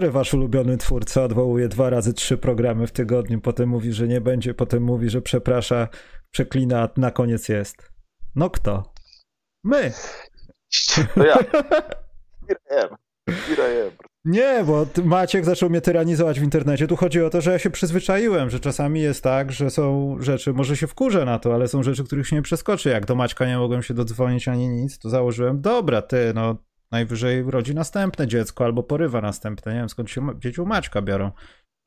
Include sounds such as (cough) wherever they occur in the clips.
sorry, wasz ulubiony twórca odwołuje dwa razy trzy programy w tygodniu, potem mówi, że nie będzie, potem mówi, że przeprasza, przeklina, a na koniec jest. No kto? My. To ja. (laughs) Nie, bo Maciek zaczął mnie tyranizować w internecie. Tu chodzi o to, że ja się przyzwyczaiłem, że czasami jest tak, że są rzeczy, może się wkurzę na to, ale są rzeczy, których się nie przeskoczy. Jak do Maćka nie mogłem się dodzwonić ani nic, to założyłem, dobra, ty, no najwyżej rodzi następne dziecko albo porywa następne. Nie wiem skąd się dzieci u Maćka biorą.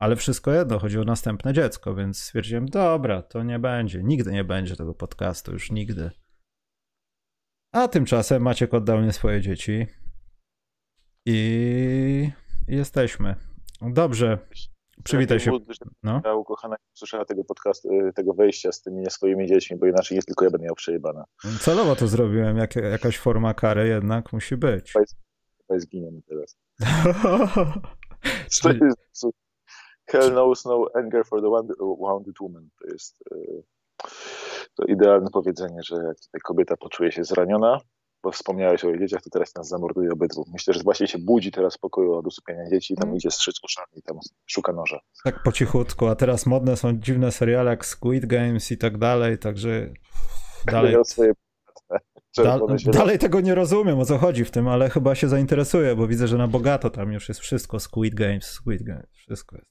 Ale wszystko jedno, chodzi o następne dziecko, więc stwierdziłem, dobra, to nie będzie. Nigdy nie będzie tego podcastu, już nigdy. A tymczasem Maciek oddał mnie swoje dzieci. I jesteśmy. Dobrze. Przywitaj się. No. Ja ukochana słyszała tego podcastu, y, tego wejścia z tymi swoimi dziećmi, bo inaczej nie tylko ja będę miał przejebane. Celowo to zrobiłem, Jak, jakaś forma kary jednak musi być. Chyba zginiemy teraz. (laughs) Hell knows no anger for the wounded woman. To jest y, to idealne powiedzenie, że jak tutaj kobieta poczuje się zraniona, bo wspomniałeś o dzieciach, to teraz nas zamorduje obydwu. Myślę, że właśnie się budzi teraz w pokoju od usypiania dzieci i tam mm. idzie strzyc uszami i tam szuka noża. Tak po cichutku, a teraz modne są dziwne seriale jak Squid Games i tak dalej, także (laughs) dalej... (laughs) Da, dalej tego nie rozumiem, o co chodzi w tym, ale chyba się zainteresuję, bo widzę, że na bogato tam już jest wszystko. Squid Games, Squid Games, wszystko jest.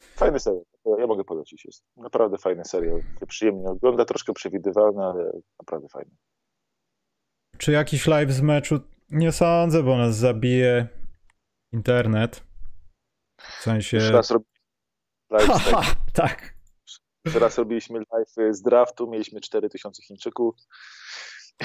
Fajny serial, ja mogę polecić. Jest naprawdę fajny serial. Przyjemnie ogląda, troszkę przewidywalny, ale naprawdę fajny. Czy jakiś live z meczu? Nie sądzę, bo nas zabije internet. W sensie. Już raz robiliśmy (laughs) live. tak. tak. Teraz robiliśmy live z draftu, mieliśmy 4000 Chińczyków.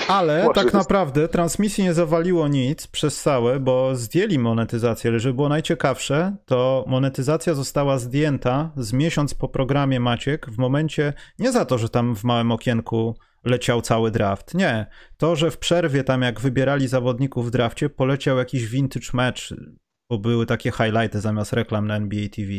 Ale (laughs) tak naprawdę transmisji nie zawaliło nic przez całe, bo zdjęli monetyzację, ale żeby było najciekawsze, to monetyzacja została zdjęta z miesiąc po programie Maciek w momencie, nie za to, że tam w małym okienku leciał cały draft. Nie. To, że w przerwie tam jak wybierali zawodników w drafcie, poleciał jakiś vintage match, bo były takie highlighty zamiast reklam na NBA TV.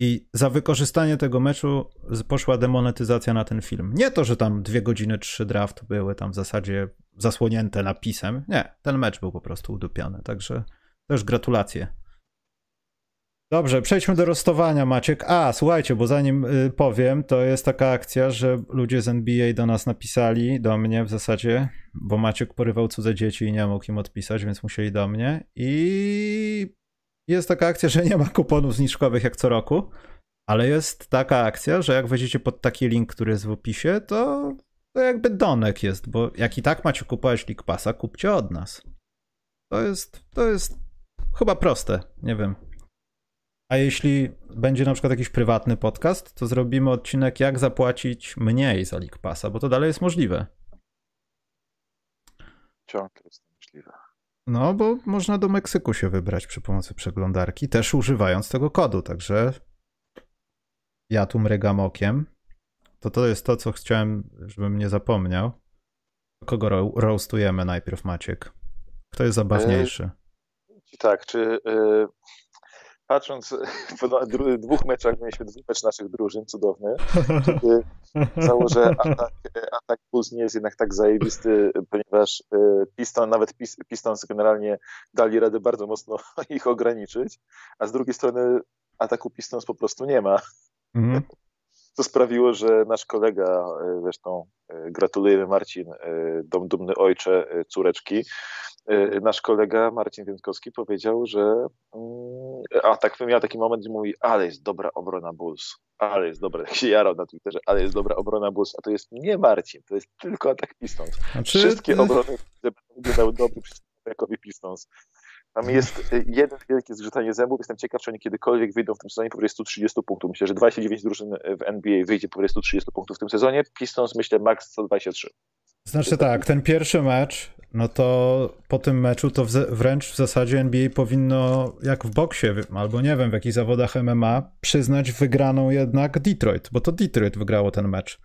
I za wykorzystanie tego meczu poszła demonetyzacja na ten film. Nie to, że tam dwie godziny, trzy draft były tam w zasadzie zasłonięte napisem. Nie, ten mecz był po prostu udupiony. Także też gratulacje. Dobrze, przejdźmy do rostowania, Maciek. A, słuchajcie, bo zanim y, powiem, to jest taka akcja, że ludzie z NBA do nas napisali, do mnie w zasadzie, bo Maciek porywał cudze dzieci i nie mógł im odpisać, więc musieli do mnie. I jest taka akcja, że nie ma kuponów zniżkowych jak co roku, ale jest taka akcja, że jak wejdziecie pod taki link, który jest w opisie, to, to jakby donek jest, bo jak i tak macie kupować League Passa, kupcie od nas. To jest, to jest chyba proste, nie wiem. A jeśli będzie na przykład jakiś prywatny podcast, to zrobimy odcinek, jak zapłacić mniej za League Passa, bo to dalej jest możliwe. Ciągle jest możliwe. No, bo można do Meksyku się wybrać przy pomocy przeglądarki, też używając tego kodu, także ja tu mrygam okiem. To to jest to, co chciałem, żebym nie zapomniał. Kogo ro roastujemy najpierw, Maciek? Kto jest zabawniejszy? Yy, tak, czy yy, patrząc (laughs) po dwóch meczach, mieliśmy dwóch mecz naszych drużyn, cudowny, kiedy (laughs) założę atak, atak Bulls nie jest jednak tak zajebisty, ponieważ e, Piston, nawet Pistons generalnie dali radę bardzo mocno (laughs) ich ograniczyć, a z drugiej strony ataku Pistons po prostu nie ma. Mhm. To sprawiło, że nasz kolega, e, zresztą e, gratulujemy Marcin, dom dumny ojcze córeczki, nasz kolega Marcin Więckowski powiedział, że mm, a tak miał taki moment, gdzie mówi, ale jest dobra obrona Bulls, ale jest dobra, jak się jarał na Twitterze, ale jest dobra obrona Bulls, a to jest nie Marcin, to jest tylko atak Pistons. Znaczy... Wszystkie obrony będą miały dobry przeciwko Pistons. Tam jest y, jeden wielkie zgrzytanie zębów. Jestem ciekaw, czy oni kiedykolwiek wyjdą w tym sezonie powyżej 130 punktów. Myślę, że 29 drużyn w NBA wyjdzie powyżej 130 punktów w tym sezonie. Pistons myślę max 123. Znaczy tak, ten pierwszy mecz, no to po tym meczu to wręcz w zasadzie NBA powinno, jak w boksie, albo nie wiem, w jakichś zawodach MMA, przyznać wygraną jednak Detroit, bo to Detroit wygrało ten mecz.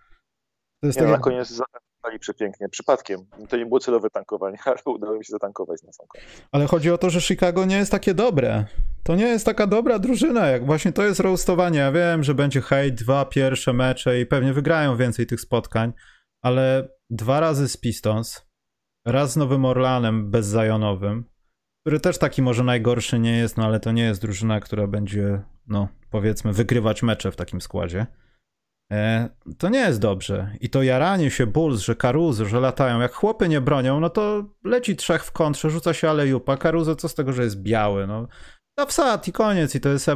To jest nie, tak... na koniec zatankowali przepięknie, przypadkiem. To nie było celowe tankowanie, (laughs) ale udało mi się zatankować na sam koniec. Ale chodzi o to, że Chicago nie jest takie dobre. To nie jest taka dobra drużyna, jak właśnie to jest roastowanie. Ja wiem, że będzie hejt, dwa pierwsze mecze i pewnie wygrają więcej tych spotkań, ale dwa razy z Pistons, raz z Nowym Orlanem bezzajonowym, który też taki może najgorszy nie jest, no ale to nie jest drużyna, która będzie, no powiedzmy, wygrywać mecze w takim składzie. E, to nie jest dobrze. I to jaranie się Bulls, że Karuzy, że latają, jak chłopy nie bronią, no to leci trzech w kontrze, rzuca się alejupa. Karuzo, co z tego, że jest biały, no. No wsad i koniec. I to jest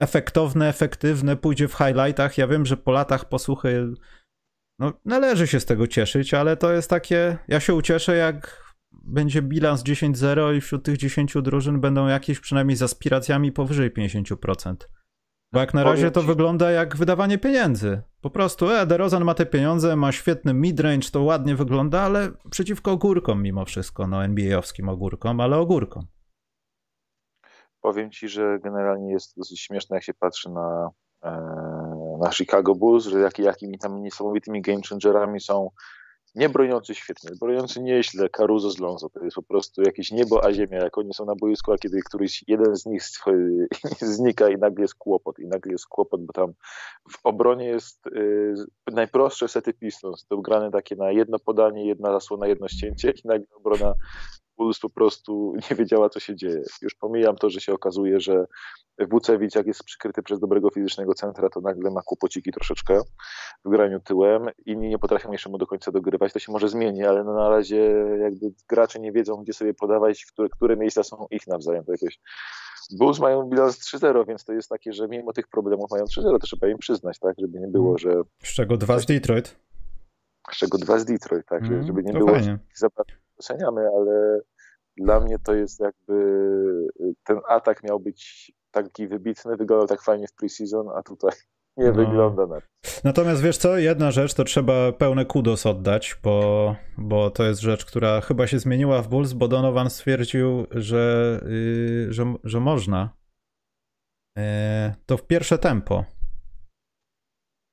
efektowne, efektywne, pójdzie w highlightach. Ja wiem, że po latach posłuchy no, należy się z tego cieszyć, ale to jest takie, ja się ucieszę, jak będzie bilans 10-0 i wśród tych 10 drużyn będą jakieś przynajmniej z aspiracjami powyżej 50%. Bo jak na razie to wygląda jak wydawanie pieniędzy. Po prostu, e, DeRozan ma te pieniądze, ma świetny midrange, to ładnie wygląda, ale przeciwko ogórkom mimo wszystko, no NBA-owskim ogórkom, ale ogórkom. Powiem ci, że generalnie jest dosyć śmieszne, jak się patrzy na, e, na Chicago Bulls, że jak, jakimi tam niesamowitymi game changerami są nie broniący świetnie, broniący nieźle, Caruso z Lonzo, to jest po prostu jakieś niebo a ziemia, jak oni są na boisku, a kiedy któryś jeden z nich (laughs) znika i nagle jest kłopot, i nagle jest kłopot, bo tam w obronie jest y, najprostsze sety Pistons, to grane takie na jedno podanie, jedna zasłona, jedno ścięcie i nagle obrona Po prostu nie wiedziała, co się dzieje. Już pomijam to, że się okazuje, że Wucewicz, jak jest przykryty przez dobrego fizycznego centra, to nagle ma kłopociki troszeczkę w graniu tyłem. Inni nie potrafią jeszcze mu do końca dogrywać. To się może zmieni, ale no na razie jakby gracze nie wiedzą, gdzie sobie podawać, które, które miejsca są ich nawzajem. To jakieś Bulls mają bilans 3-0, więc to jest takie, że mimo tych problemów mają 3-0, to trzeba im przyznać, tak, żeby nie było, że... Z czego dwa z Detroit. Z czego dwa z Detroit, tak, mm, żeby nie było, fajnie. Doceniamy, ale dla mnie to jest jakby ten atak miał być taki wybitny, wyglądał tak fajnie w preseason, a tutaj (laughs) nie no. wygląda na to. Natomiast wiesz co, jedna rzecz to trzeba pełne kudos oddać, bo, bo to jest rzecz, która chyba się zmieniła w Bulls, bo Donovan stwierdził, że, yy, że, że można. Yy, to w pierwsze tempo.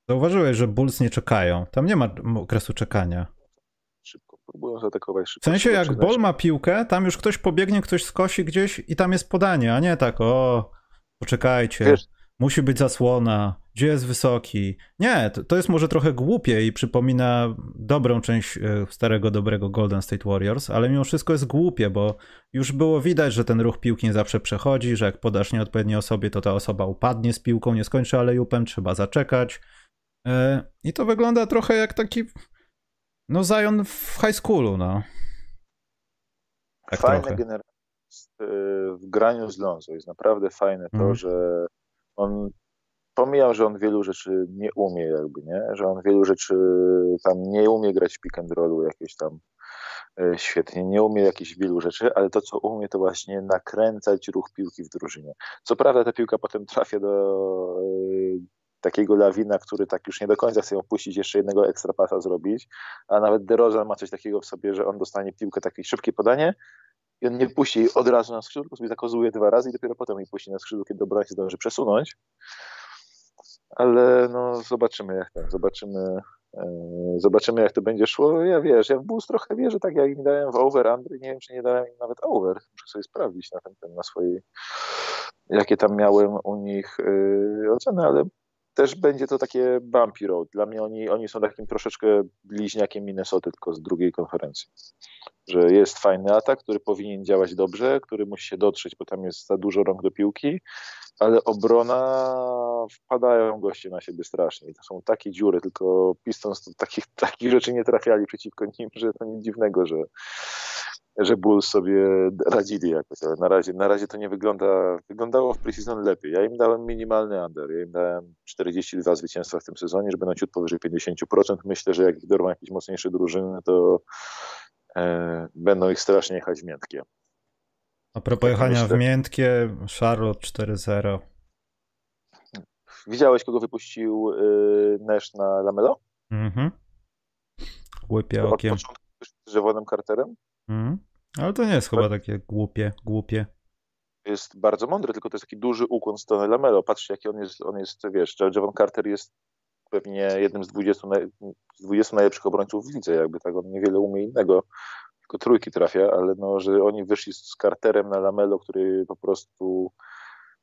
Zauważyłeś, że Bulls nie czekają. Tam nie ma okresu czekania próbują zaatakować szybko. W sensie jak Bol ma piłkę, tam już ktoś pobiegnie, ktoś skosi gdzieś i tam jest podanie, a nie tak, o, poczekajcie, Wiesz, musi być zasłona, gdzie jest wysoki. Nie, to, to jest może trochę głupie i przypomina dobrą część e, starego, dobrego Golden State Warriors, ale mimo wszystko jest głupie, bo już było widać, że ten ruch piłki nie zawsze przechodzi, że jak podasz nieodpowiedniej osobie, to ta osoba upadnie z piłką, nie skończy alejupem, trzeba zaczekać. E, I to wygląda trochę jak taki no Zion w high schoolu, no. Tak fajne generalnie w graniu z Lonzo. Jest naprawdę fajne to, mm. że on pomijał, że on wielu rzeczy nie umie jakby, nie? Że on wielu rzeczy tam nie umie grać pick and rollu jakieś tam e, świetnie, nie umie jakichś wielu rzeczy, ale to, co umie, to właśnie nakręcać ruch piłki w drużynie. Co prawda ta piłka potem trafia do, takiego Lawina, który tak już nie do końca chce opuścić, jeszcze jednego ekstra pasa zrobić, a nawet DeRozan ma coś takiego w sobie, że on dostanie piłkę, takie szybkie podanie i on nie puści od razu na skrzydło, sobie zakozuje dwa razy i dopiero potem jej puści na skrzydło, kiedy obrońca zdąży przesunąć. Ale no zobaczymy jak to, zobaczymy e, zobaczymy jak to będzie szło. Ja wiesz, ja w Bulls trochę wierzę, tak jak im dałem w over Andry, nie wiem czy nie dałem im nawet over, muszę sobie sprawdzić na ten, ten na swojej jakie tam miałem u nich yy, oceny, ale też będzie to takie bumpy road. Dla mnie oni, oni są takim troszeczkę bliźniakiem Minnesota, tylko z drugiej konferencji. Że jest fajny atak, który powinien działać dobrze, który musi się dotrzeć, bo tam jest za dużo rąk do piłki, ale obrona wpadają goście na siebie strasznie. I to są takie dziury, tylko Pistons takich, (laughs) takich rzeczy nie trafiali przeciwko nim, że to nic dziwnego, że że Bulls sobie radzili jakoś, ale na razie, na razie to nie wygląda, wyglądało w preseason lepiej. Ja im dałem minimalny under, ja im dałem 42 zwycięstwa w tym sezonie, żeby na ciut powyżej 50%. Myślę, że jak ich dorwą jakieś mocniejsze drużyny, to e, będą ich strasznie jechać w miętkie. A propos jechania w miętkie, Charlotte 4-0. Widziałeś, kogo wypuścił y, Nash na Lamelo? Mhm. Łypie okiem. z Jevonem Carterem? Mhm. Ale to nie jest chyba takie głupie, głupie. Jest bardzo mądry, tylko to jest taki duży ukłon z Tony Lamelo. Patrzcie, jaki on jest, on jest, wiesz, Javon Carter jest pewnie jednym z 20, z 20 najlepszych obrońców w lidze, jakby tak, on niewiele umie innego, tylko trójki trafia, ale no, że oni wyszli z Carterem na Lamelo, który po prostu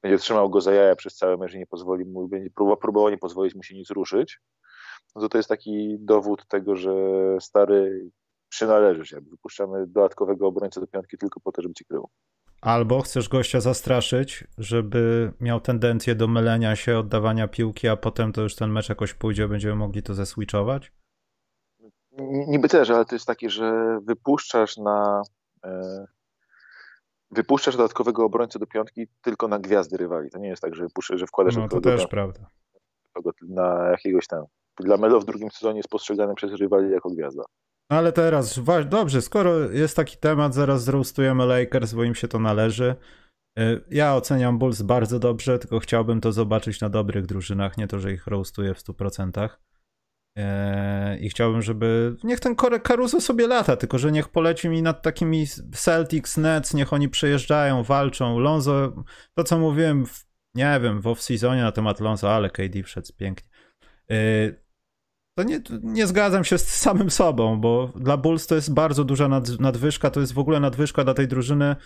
będzie trzymał go za jaja przez całe mecz i nie pozwoli mu, będzie próbował, próbował nie pozwolić mu się nic ruszyć, no to to jest taki dowód tego, że stary przynależysz. Jakby wypuszczamy dodatkowego obrońcę do piątki tylko po to, żeby ci krył. albo chcesz gościa zastraszyć, żeby miał tendencję do mylenia się, oddawania piłki, a potem to już ten mecz jakoś pójdzie, będziemy mogli to zeswitchować? Niby też, ale to jest takie, że wypuszczasz na e, wypuszczasz dodatkowego obrońcę do piątki tylko na gwiazdy rywali. To nie jest tak, że wypuszczasz, że wkładasz no, to też prawda. na jakiegoś tam. Dla Melo w drugim sezonie jest postrzegany przez rywali jako gwiazda. No ale teraz, dobrze, skoro jest taki temat, zaraz zroastujemy Lakers, bo im się to należy. Y, ja oceniam Bulls bardzo dobrze, tylko chciałbym to zobaczyć na dobrych drużynach, nie to, że ich roastuję w 100%. Y, I chciałbym, żeby. Niech ten Caruso sobie lata, tylko że niech poleci mi nad takimi Celtics, Nets, niech oni przejeżdżają, walczą. Lonzo, to co mówiłem, w, nie wiem, w off-seasonie na temat Lonzo, ale KD wszedł pięknie. To nie, nie zgadzam się z samym sobą, bo dla Bulls to jest bardzo duża nad, nadwyżka, to jest w ogóle nadwyżka dla tej drużyny,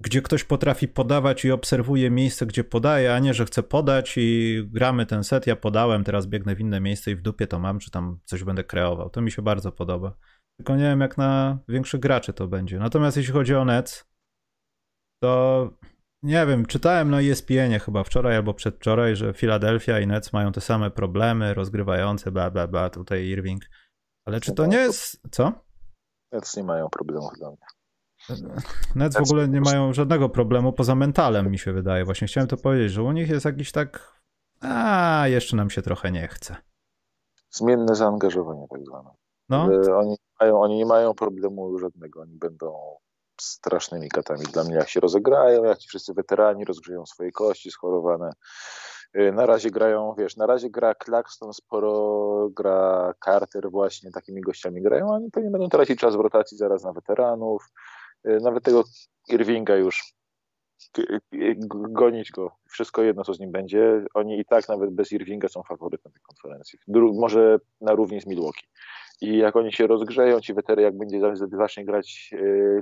gdzie ktoś potrafi podawać i obserwuje miejsce, gdzie podaje, a nie, że chce podać i gramy ten set, ja podałem, teraz biegnę w inne miejsce i w dupie to mam, czy tam coś będę kreował. To mi się bardzo podoba. Tylko nie wiem, jak na większych graczy to będzie. Natomiast jeśli chodzi o Nets, to nie wiem, czytałem na ESPN chyba wczoraj albo przedwczoraj, że Philadelphia i Nets mają te same problemy rozgrywające, bla, bla, bla, tutaj Irving. Ale czy to nie jest... Co? Nets nie mają problemów dla mnie. Nets w ogóle nie mają żadnego problemu poza mentalem, mi się wydaje. Właśnie chciałem to powiedzieć, że u nich jest jakiś tak... A, jeszcze nam się trochę nie chce. Zmienne zaangażowanie tak zwane. No. Oni, mają, oni nie mają problemu żadnego. Oni będą strasznymi katami dla mnie, jak się rozegrają, jak ci wszyscy weterani rozgrzeją swoje kości schorowane. Y, na razie grają, wiesz, na razie gra Claxton, sporo gra Carter właśnie, takimi gościami grają, oni pewnie będą tracić czas w rotacji zaraz na weteranów. Y, nawet tego Irvinga już gonić go, wszystko jedno co z nim będzie. Oni i tak nawet bez Irvinga są faworytem tej konferencji. może na równi z Milwaukee i jak oni się rozgrzeją, ci wetery, jak będzie zacznie grać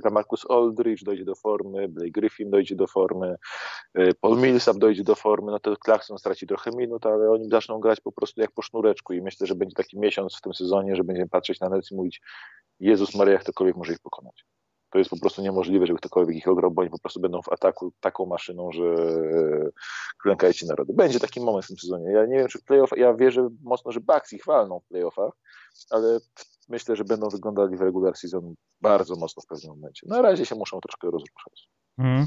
yy, Marcus Aldridge dojdzie do formy, Blake Griffin dojdzie do formy, yy, Paul Millsap dojdzie do formy, no to Clarkson straci trochę minut, ale oni zaczną grać po prostu jak po sznureczku i myślę, że będzie taki miesiąc w tym sezonie, że będziemy patrzeć na Nets i mówić Jezus Maria, ktokolwiek może ich pokonać. To jest po prostu niemożliwe, żeby ktokolwiek ich ograł, bo oni po prostu będą w ataku taką maszyną, że klękajcie narody. Będzie taki moment w tym sezonie. Ja nie wiem, czy playoff, ja wierzę mocno, że Bucks ich walną w playoffach, ale myślę, że będą wyglądali w regular season bardzo mocno w pewnym momencie. Na razie się muszą troszkę rozruszać. Mm.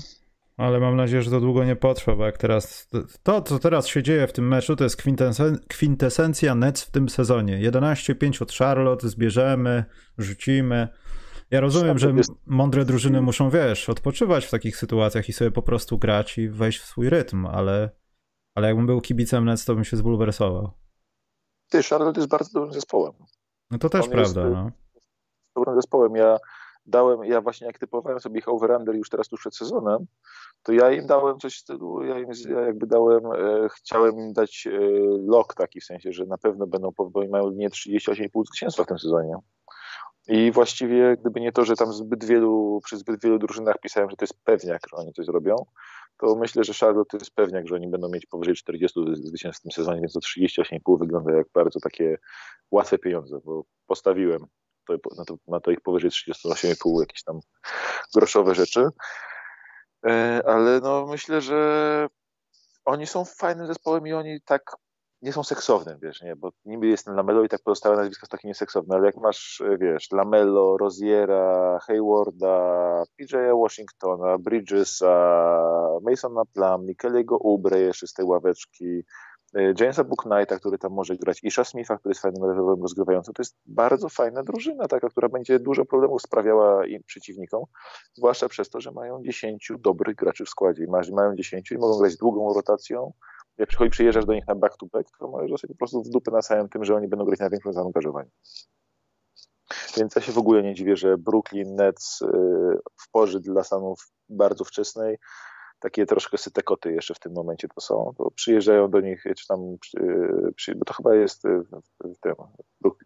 Ale mam nadzieję, że to długo nie potrwa, bo jak teraz. To, co teraz się dzieje w tym meczu, to jest kwintesen kwintesencja Nets w tym sezonie. 11-5 od Charlotte, zbierzemy, rzucimy. Ja rozumiem, że mądre drużyny muszą, wiesz, odpoczywać w takich sytuacjach i sobie po prostu grać i wejść w swój rytm, ale, ale jakbym był kibicem Nets, to bym się zbulwersował. Ty, Charlotte jest bardzo dobrym zespołem. No to też On prawda. Jest, no. dobrym zespołem. Ja dałem, ja właśnie jak typowałem sobie ich over-under już teraz tuż przed sezonem, to ja im dałem coś w stylu, ja im ja jakby dałem, e, chciałem im dać e, lock taki, w sensie, że na pewno będą, bo mają nie 38,5 zwycięstwa w tym sezonie. I właściwie, gdyby nie to, że tam zbyt wielu, przy zbyt wielu drużynach pisałem, że to jest pewniak, że oni coś zrobią, to myślę, że Charlotte to jest pewniak, że oni będą mieć powyżej 40 zwycięstw w tym sezonie, więc to 38,5 wygląda jak bardzo takie łatwe pieniądze, bo postawiłem to, na, to, na to ich powyżej 38,5 jakieś tam groszowe rzeczy. E, ale no myślę, że oni są fajnym zespołem i oni tak nie są seksowne, wiesz, nie, bo niby jest Lamelo i tak pozostałe nazwiska są takie nieseksowne, ale jak masz, e, wiesz, Lamelo, Roziera, Haywarda, PJ Washingtona, Bridgesa, Masona Plum, Nikeliego Ubre jeszcze z tej ławeczki, e, Jamesa Booknighta, który tam może grać, Isha Smitha, który jest fajnym rezerwowym rozgrywającym, to jest bardzo fajna drużyna, taka, która będzie dużo problemów sprawiała im przeciwnikom, zwłaszcza przez to, że mają 10 dobrych graczy w składzie. Mają 10 i mogą grać długą rotacją, jak przychodzi, przyjeżdżasz do nich na back to back, to możesz dostać po prostu w dupę na samym tym, że oni będą grać na większym zaangażowaniu. Więc ja się w ogóle nie dziwię, że Brooklyn Nets y, w porze dla Stanów bardzo wczesnej takie troszkę syte koty jeszcze w tym momencie to są, to przyjeżdżają do nich, czy tam, przy, bo to chyba jest w, w tym,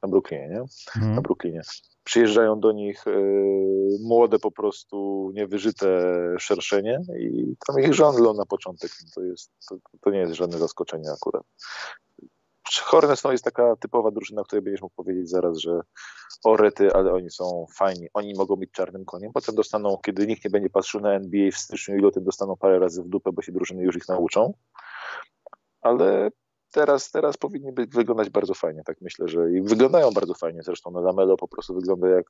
na Brooklynie, nie? Mhm. Na Brooklynie. Przyjeżdżają do nich y, młode po prostu niewyżyte szerszenie i tam ich żądlą na początek. To, jest, to, to nie jest żadne zaskoczenie akurat. Hornets no jest taka typowa drużyna, której będziesz mógł powiedzieć zaraz, że orety, ale oni są fajni, oni mogą być czarnym koniem, potem dostaną, kiedy nikt nie będzie patrzył na NBA w styczniu i lutym, dostaną parę razy w dupę, bo się drużyny już ich nauczą, ale teraz, teraz powinni być, wyglądać bardzo fajnie, tak myślę, że i wyglądają bardzo fajnie, zresztą na Lamelo po prostu wygląda jak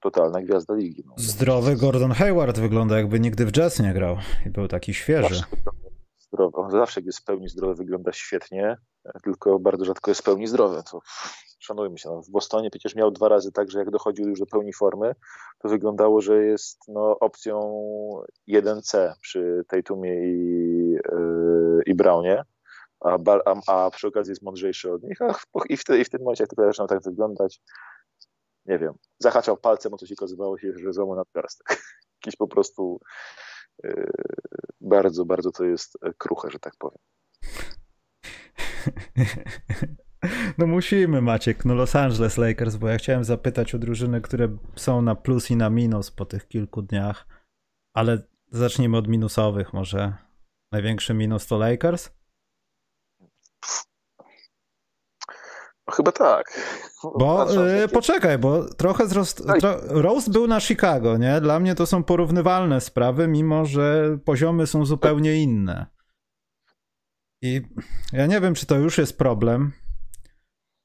totalna gwiazda ligi. No. Zdrowy Gordon Hayward wygląda jakby nigdy w jazz nie grał i był taki świeży. Zdrowy. On zawsze jest w pełni zdrowy, wygląda świetnie, tylko bardzo rzadko jest w pełni zdrowy, to szanujmy się. No, w Bostonie przecież miał dwa razy tak, że jak dochodził już do pełni formy, to wyglądało, że jest no, opcją 1C przy Tatumie i, yy, i Brownie a, a, a przy okazji jest mądrzejszy od nich, a i, w te, i w tym momencie, jak tylko zaczynał tak wyglądać, nie wiem, zahaczał palcem o coś i okazywało się, że złamał nadgarstek. (laughs) Jakiś po prostu yy, bardzo, bardzo to jest kruche, że tak powiem. (laughs) No musimy, Maciek, no Los Angeles Lakers, bo ja chciałem zapytać o drużyny, które są na plus i na minus po tych kilku dniach, ale zacznijmy od minusowych może. Największy minus to Lakers? No chyba tak. Bo yy, poczekaj, bo trochę zrost, tro, roast był na Chicago, nie? Dla mnie to są porównywalne sprawy, mimo że poziomy są zupełnie inne. I ja nie wiem, czy to już jest problem,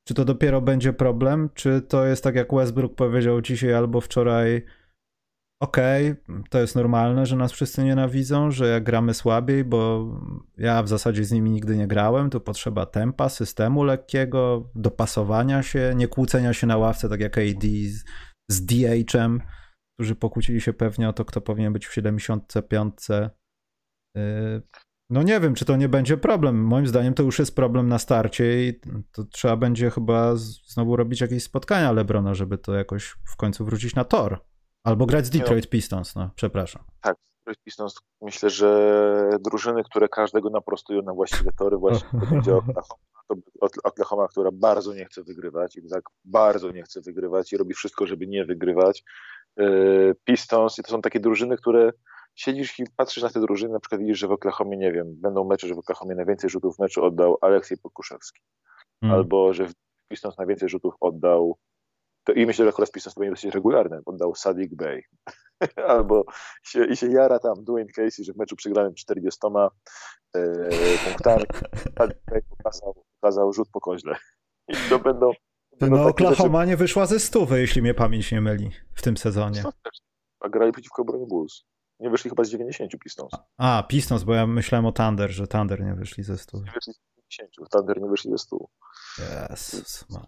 czy to dopiero będzie problem, czy to jest tak jak Westbrook powiedział dzisiaj albo wczoraj, okej, okay, to jest normalne, że nas wszyscy nienawidzą, że jak gramy słabiej, bo ja w zasadzie z nimi nigdy nie grałem, to potrzeba tempa, systemu lekkiego, dopasowania się, nie kłócenia się na ławce, tak jak AD z, z DH-em, którzy pokłócili się pewnie o to, kto powinien być w 75. Y, no nie wiem, czy to nie będzie problem. Moim zdaniem to już jest problem na starcie i to trzeba będzie chyba znowu robić jakieś spotkania Lebrona, żeby to jakoś w końcu wrócić na tor. Albo grać z Detroit Pistons, no, przepraszam. Tak, Detroit Pistons myślę, że drużyny, które każdego naprostują na właściwe tory, właśnie (laughs) to będzie Oklahoma, to Oklahoma, która bardzo nie chce wygrywać i tak bardzo nie chce wygrywać i robi wszystko, żeby nie wygrywać. E, Pistons i to są takie drużyny, które siedzisz i patrzysz na te drużyny, na przykład widzisz, że w Oklahomie, nie wiem, będą mecze, że w Oklahomie najwięcej rzutów w meczu oddał Aleksiej Pokuszewski. Hmm. Albo, że w Pistons najwięcej rzutów oddał to i myślę, że akurat Pistons to będzie dosyć regularne. Oddał Sadiq Bey. (laughs) Albo się, i się jara tam Dwayne Casey, że w meczu przegranym 40 e, punktami. (laughs) Sadiq Bey pokazał, pokazał rzut po koźle. I to będą... No Oklahoma nie wyszła ze stówy, jeśli mnie pamięć nie myli w tym sezonie. A grali przeciwko obronie Bulls. Nie wyszli chyba z 90 Pistons. A, Pistons, bo ja myślałem o Thunder, że Thunder nie wyszli ze stówy. Nie wyszli z 90, Thunder nie wyszli ze stół.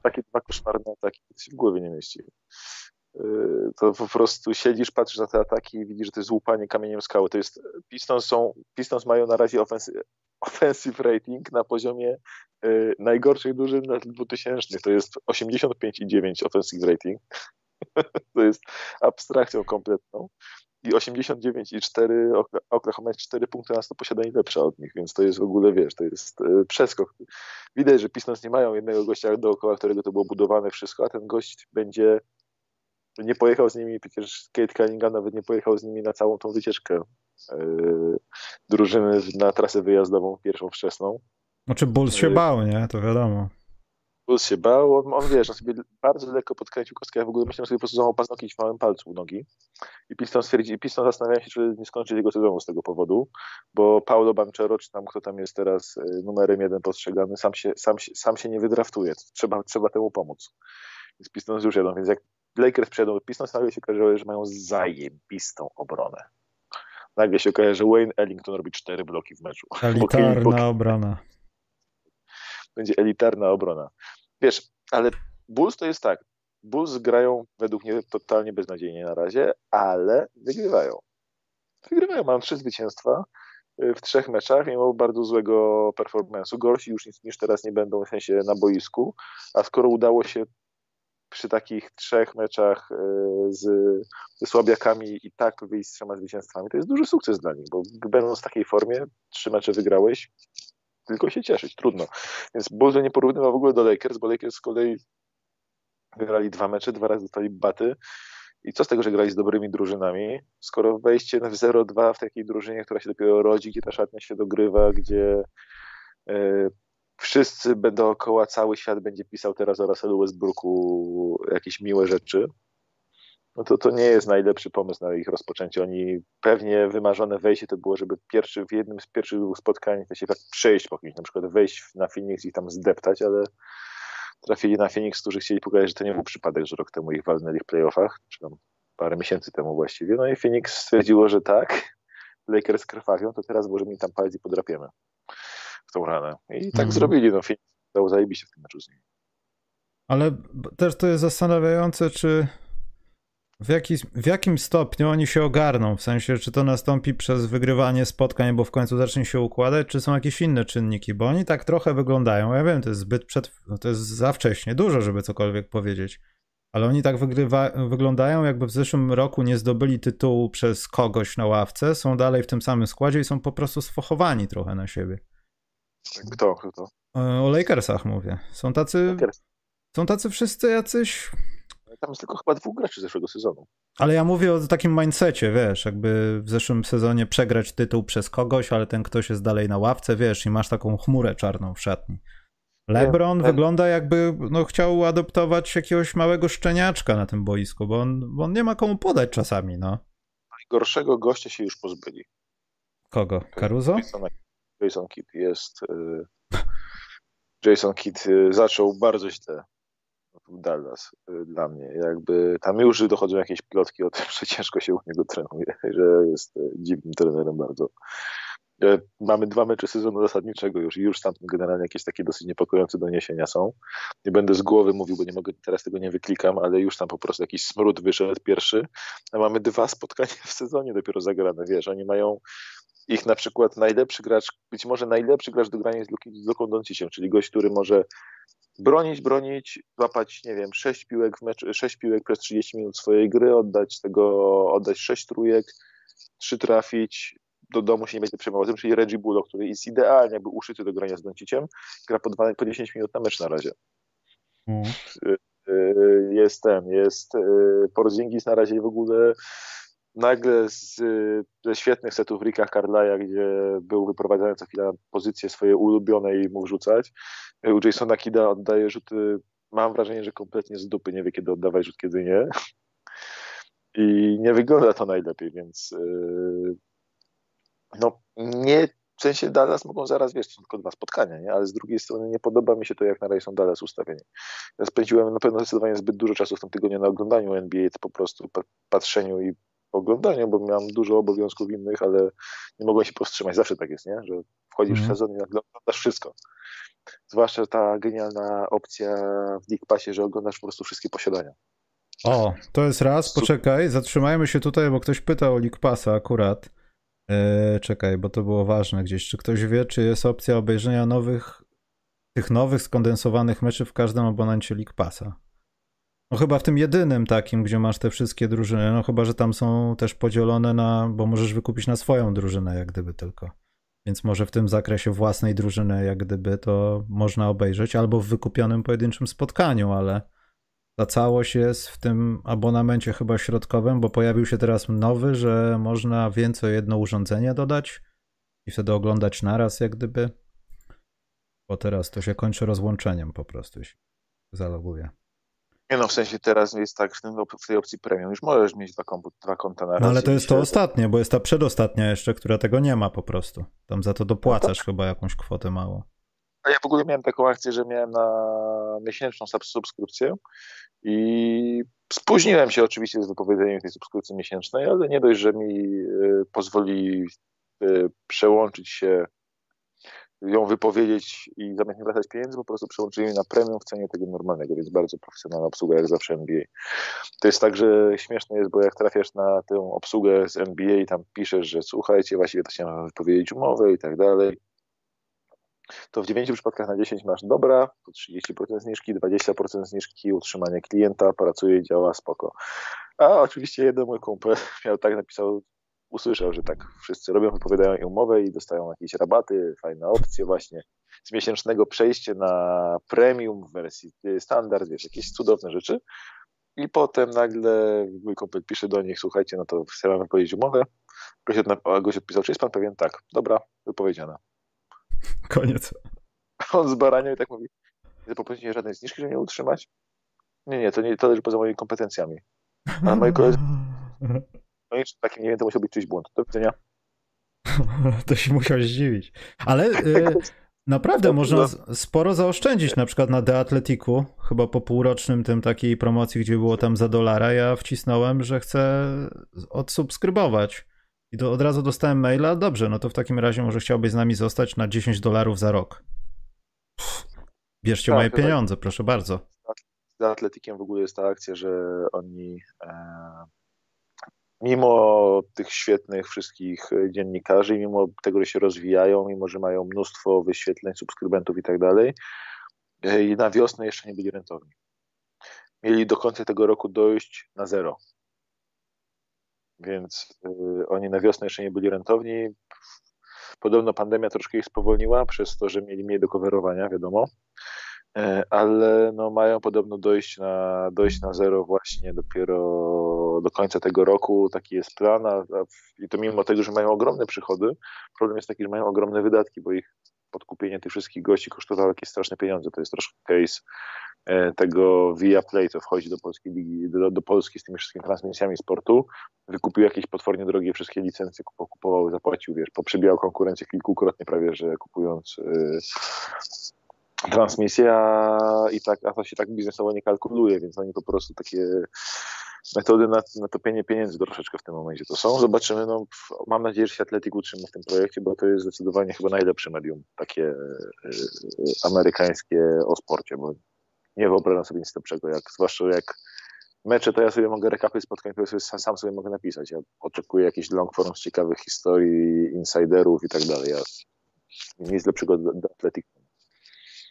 Takie dwa koszmarne ataki, to się w głowie nie mieści. Yy, to po prostu siedzisz, patrzysz na te ataki i widzisz, że to jest łupanie kamieniem skały. To jest, Pistons, są, Pistons mają na razie offensive, (laughs) offensive rating na poziomie yy, najgorszych drużyn lat 2000. To jest 85,9 offensive rating. (laughs) to jest abstrakcją kompletną i 89,4 Oklahoma jest 4 punkty na 100 posiadań lepsza od nich, więc to jest w ogóle, wiesz, to jest e, przeskok. Widać, że Pistons nie mają jednego gościa dookoła, którego to było budowane wszystko, a ten gość będzie nie pojechał z nimi, przecież Kate Cunningham nawet nie pojechał z nimi na całą tą wycieczkę yy, drużyny na trasę wyjazdową, pierwszą wczesną. Znaczy Bulls się yy, bał, nie? To wiadomo. Bulls się bał, on, on wiesz, on sobie bardzo lekko podkręcił kostkę, ja w ogóle myślałem sobie po prostu złamał paznokieć w małym palcu u nogi i Piston stwierdzi, i Piston zastanawia się, czy nie skończyć jego sezonu z tego powodu, bo Paulo Banchero, czy tam kto tam jest teraz y, numerem jeden postrzegany, sam się, sam się, sam się nie wydraftuje, trzeba, trzeba temu pomóc. Więc Pistons już jadą, więc jak Lakers przyjadą Pistons, nagle się okaże, że mają zajebistą obronę. Nagle się okaże, że Wayne Ellington robi cztery bloki w meczu. (laughs) Elitarna obrona. Będzie elitarna obrona. Wiesz, ale Bulls to jest tak. Bulls grają według mnie totalnie beznadziejnie na razie, ale wygrywają. Wygrywają, mają trzy zwycięstwa y, w trzech meczach, mimo bardzo złego performance'u. Gorsi już niż teraz nie będą w sensie na boisku, a skoro udało się przy takich trzech meczach y, z, ze słabiakami i tak wyjść z trzema zwycięstwami, to jest duży sukces dla nich, bo będąc w takiej formie, trzy mecze wygrałeś, tylko się cieszyć, trudno. Więc Bulls nie porównywał w ogóle do Lakers, bo Lakers z kolei wygrali dwa mecze, dwa razy dostali baty. I co z tego, że grali z dobrymi drużynami, skoro wejście w 0-2 w takiej drużynie, która się dopiero rodzi, gdzie ta szatnia się dogrywa, gdzie yy, wszyscy dookoła, cały świat będzie pisał teraz o Russellu Westbrooku jakieś miłe rzeczy, no to to nie jest najlepszy pomysł na ich rozpoczęcie. Oni pewnie wymarzone wejście to było, żeby pierwszy, w jednym z pierwszych spotkań to się tak przejść po kimś, na przykład wejść na Phoenix i tam zdeptać, ale trafili na Phoenix, którzy chcieli pokazać, że to nie był przypadek, że rok temu ich walnęli w playoffach, czy tam parę miesięcy temu właściwie. No i Phoenix stwierdziło, że tak, Lakers krwawią, to teraz możemy im tam palec i podrapiemy w tą ranę. I tak mm. zrobili. No Phoenix dało zajebiście w tym meczu z nimi. Ale też to jest zastanawiające, czy w, jaki, w jakim stopniu oni się ogarną? W sensie, czy to nastąpi przez wygrywanie spotkań, bo w końcu zacznie się układać, czy są jakieś inne czynniki? Bo oni tak trochę wyglądają. Ja wiem, to jest zbyt przed. No to jest za wcześnie, dużo, żeby cokolwiek powiedzieć. Ale oni tak wygrywa, wyglądają, jakby w zeszłym roku nie zdobyli tytułu przez kogoś na ławce, są dalej w tym samym składzie i są po prostu sfochowani trochę na siebie. Kto? Kto? O Lakersach mówię. Są tacy. Lakers. Są tacy wszyscy jacyś tam jest tylko chyba dwóch graczy z zeszłego sezonu. Ale ja mówię o takim mindsetie, wiesz, jakby w zeszłym sezonie przegrać tytuł przez kogoś, ale ten ktoś jest dalej na ławce, wiesz, i masz taką chmurę czarną w szatni. LeBron nie, wygląda jakby no, chciał adoptować jakiegoś małego szczeniaczka na tym boisku, bo on, bo on nie ma komu podać czasami, no. Najgorszego gościa się już pozbyli. Kogo? Caruso? Jason, Jason Kidd jest... Y, (laughs) Jason Kidd y, zaczął bardzo źle Dallas y, dla mnie. Jakby tam już dochodzą jakieś plotki o tym, (laughs) że ciężko się u niego trenuje, że jest y, dziwnym trenerem bardzo. E, mamy dwa mecze sezonu zasadniczego już i już tam generalnie jakieś takie dosyć niepokojące doniesienia są. Nie będę z głowy mówił, bo nie mogę, teraz tego nie wyklikam, ale już tam po prostu jakiś smród wyszedł pierwszy. A mamy dwa spotkania w sezonie dopiero zagrane, wiesz, oni mają ich na przykład najlepszy gracz, być może najlepszy gracz do grania z Luką Donciciem, czyli gość, który może bronić, bronić, złapać, nie wiem, sześć piłek w meczu, sześć piłek przez 30 minut swojej gry, oddać tego, oddać sześć trójek, trzy trafić, do domu się nie będzie przejmował tym, czyli Reggie Bullock, który jest idealnie jakby uszyty do grania z Donciciem, gra po, 2, po 10 minut na mecz na razie. Mm. Jest ten, jest y, Porzingis na razie w ogóle nagle z, ze świetnych setów Ricka Carlaya, gdzie był wyprowadzany co chwilę na pozycję swoje ulubione i mógł rzucać. U Jasona Kida oddaje rzuty, mam wrażenie, że kompletnie z dupy, nie wie kiedy oddawać rzut, kiedy nie. I nie wygląda to najlepiej, więc yy, no nie, w sensie Dallas mogą zaraz, wiesz, tylko dwa spotkania, nie? ale z drugiej strony nie podoba mi się to, jak na razie są Dallas ustawieni. Ja spędziłem na pewno zdecydowanie zbyt dużo czasu w tym tygodniu na oglądaniu NBA, po prostu patrzeniu i oglądaniu, bo miałem dużo obowiązków innych, ale nie mogłem się powstrzymać. Zawsze tak jest, nie? że wchodzisz mm. w mhm. sezon i oglądasz wszystko. Zwłaszcza ta genialna opcja w League Passie, że oglądasz po prostu wszystkie posiadania. O, to jest raz, poczekaj, zatrzymajmy się tutaj, bo ktoś pytał o League Passa akurat. Eee, czekaj, bo to było ważne gdzieś. Czy ktoś wie, czy jest opcja obejrzenia nowych, tych nowych skondensowanych meczów w każdym abonencie League Passa? No chyba w tym jedynym takim, gdzie masz te wszystkie drużyny, no chyba, że tam są też podzielone na, bo możesz wykupić na swoją drużynę, jak gdyby tylko. Więc może w tym zakresie własnej drużyny, jak gdyby, to można obejrzeć, albo w wykupionym pojedynczym spotkaniu, ale ta całość jest w tym abonamencie chyba środkowym, bo pojawił się teraz nowy, że można więcej jedno urządzenie dodać i wtedy oglądać naraz, jak gdyby. Bo teraz to się kończy rozłączeniem po prostu, jeśli zaloguje. Nie no, w sensie teraz jest tak, że w tej opcji premium już możesz mieć dwa, dwa konta na raz. No ale to jest to ostatnie, bo jest ta przedostatnia jeszcze, która tego nie ma po prostu. Tam za to dopłacasz no tak. chyba jakąś kwotę mało. A ja w ogóle miałem taką akcję, że miałem na miesięczną subskrypcję i spóźniłem się oczywiście z wypowiedzeniem tej subskrypcji miesięcznej, ale nie dość, że mi y, pozwoli y, przełączyć się ją wypowiedzieć i zamiast nie wracać pieniędzy, po prostu przełączyli na premium w cenie tego normalnego, więc bardzo profesjonalna obsługa, jak zawsze NBA. To jest tak, że śmieszne jest, bo jak trafiasz na tę obsługę z NBA i tam piszesz, że słuchajcie, właściwie to chciałem wypowiedzieć umowę i tak dalej, to w 9 przypadkach na 10 masz dobra, to 30% zniżki, 20% zniżki, utrzymanie klienta, pracuje działa spoko. A oczywiście jeden mój kumpel (laughs) miał tak, napisał usłyszał, że tak wszyscy robią, wypowiadają umowę i dostają jakieś rabaty, fajne opcje właśnie z miesięcznego przejście na premium w wersji standard, wiesz, jakieś cudowne rzeczy. I potem nagle mój komplet pisze do nich, słuchajcie, no to chcemy wypowiedzieć umowę. Gość, odpisał, czy jest pan pewien? Tak, dobra, wypowiedziana. Koniec. on z baranią i tak mówi, nie poprosicie żadnej zniżki, żeby mnie utrzymać? Nie, nie, to, nie, to leży poza moimi kompetencjami. A moi koledzy, (laughs) no i takim nie wiem, to musiał być czyjś błąd. Do widzenia. (laughs) to się musiał zdziwić. Ale y, (laughs) naprawdę można sporo zaoszczędzić, na przykład na The Atletiku, chyba po półrocznym tym takiej promocji, gdzie było tam za dolara, ja wcisnąłem, że chcę odsubskrybować. I to od razu dostałem maila, dobrze, no to w takim razie może chciałbyś z nami zostać na 10 dolarów za rok. bierzcie tak, moje pieniądze, proszę bardzo. Z Atletikiem w ogóle jest ta akcja, że oni e, mimo tych świetnych wszystkich dziennikarzy, mimo tego, że się rozwijają, mimo że mają mnóstwo wyświetleń, subskrybentów i tak dalej, e, na wiosnę jeszcze nie byli rentowni. Mieli do końca tego roku dojść na zero. Więc y, oni na wiosnę jeszcze nie byli rentowni. Podobno pandemia troszkę ich spowolniła przez to, że mieli mniej do coverowania, wiadomo. E, ale no, mają podobno dojść na, dojść na zero właśnie dopiero do końca tego roku. Taki jest plan, a, a, i to mimo tego, że mają ogromne przychody, problem jest taki, że mają ogromne wydatki, bo ich podkupienie tych wszystkich gości kosztowało jakieś straszne pieniądze. To jest troszkę case e, tego Viaplay, co wchodzi do polskiej ligi, do, do Polski z tymi wszystkimi transmisjami sportu, wykupił jakieś potwornie drogie wszystkie licencje, kupował, zapłacił, wiesz, poprzebijał konkurencję kilkukrotnie prawie, że kupując y, transmisję, a, i tak, a to się tak biznesowo nie kalkuluje, więc oni po prostu takie metody na, na topienie pieniędzy troszeczkę w tym momencie to są. Zobaczymy, no, mam nadzieję, że się Atletik utrzyma w tym projekcie, bo to jest zdecydowanie chyba najlepsze medium takie y, amerykańskie o sporcie, bo nie wyobrażam sobie nic lepszego, jak, zwłaszcza jak mecze, to ja sobie mogę rekapy spotkań, to sobie, sam sobie mogę napisać. Ja oczekuję jakichś long form z ciekawych historii, insiderów i tak dalej. Ja, nic lepszego do, do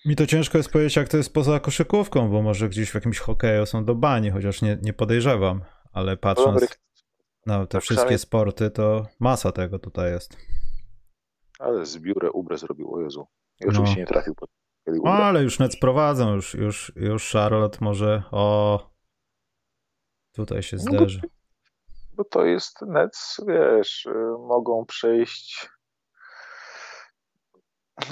mi to ciężko jest powiedzieć, jak to jest poza koszykówką, bo może gdzieś w jakimś hokeju są do bani, chociaż nie, nie podejrzewam, ale patrząc na te wszystkie sporty, to masa tego tutaj jest. Ale zbiórę Ubre zrobił, o Jezu. I no. oczywiście no. nie trafił pod no, ale już net prowadzą, już, już, już Charlotte może o tutaj się zderzy. No bo, bo to jest Nets, wiesz, y, mogą przejść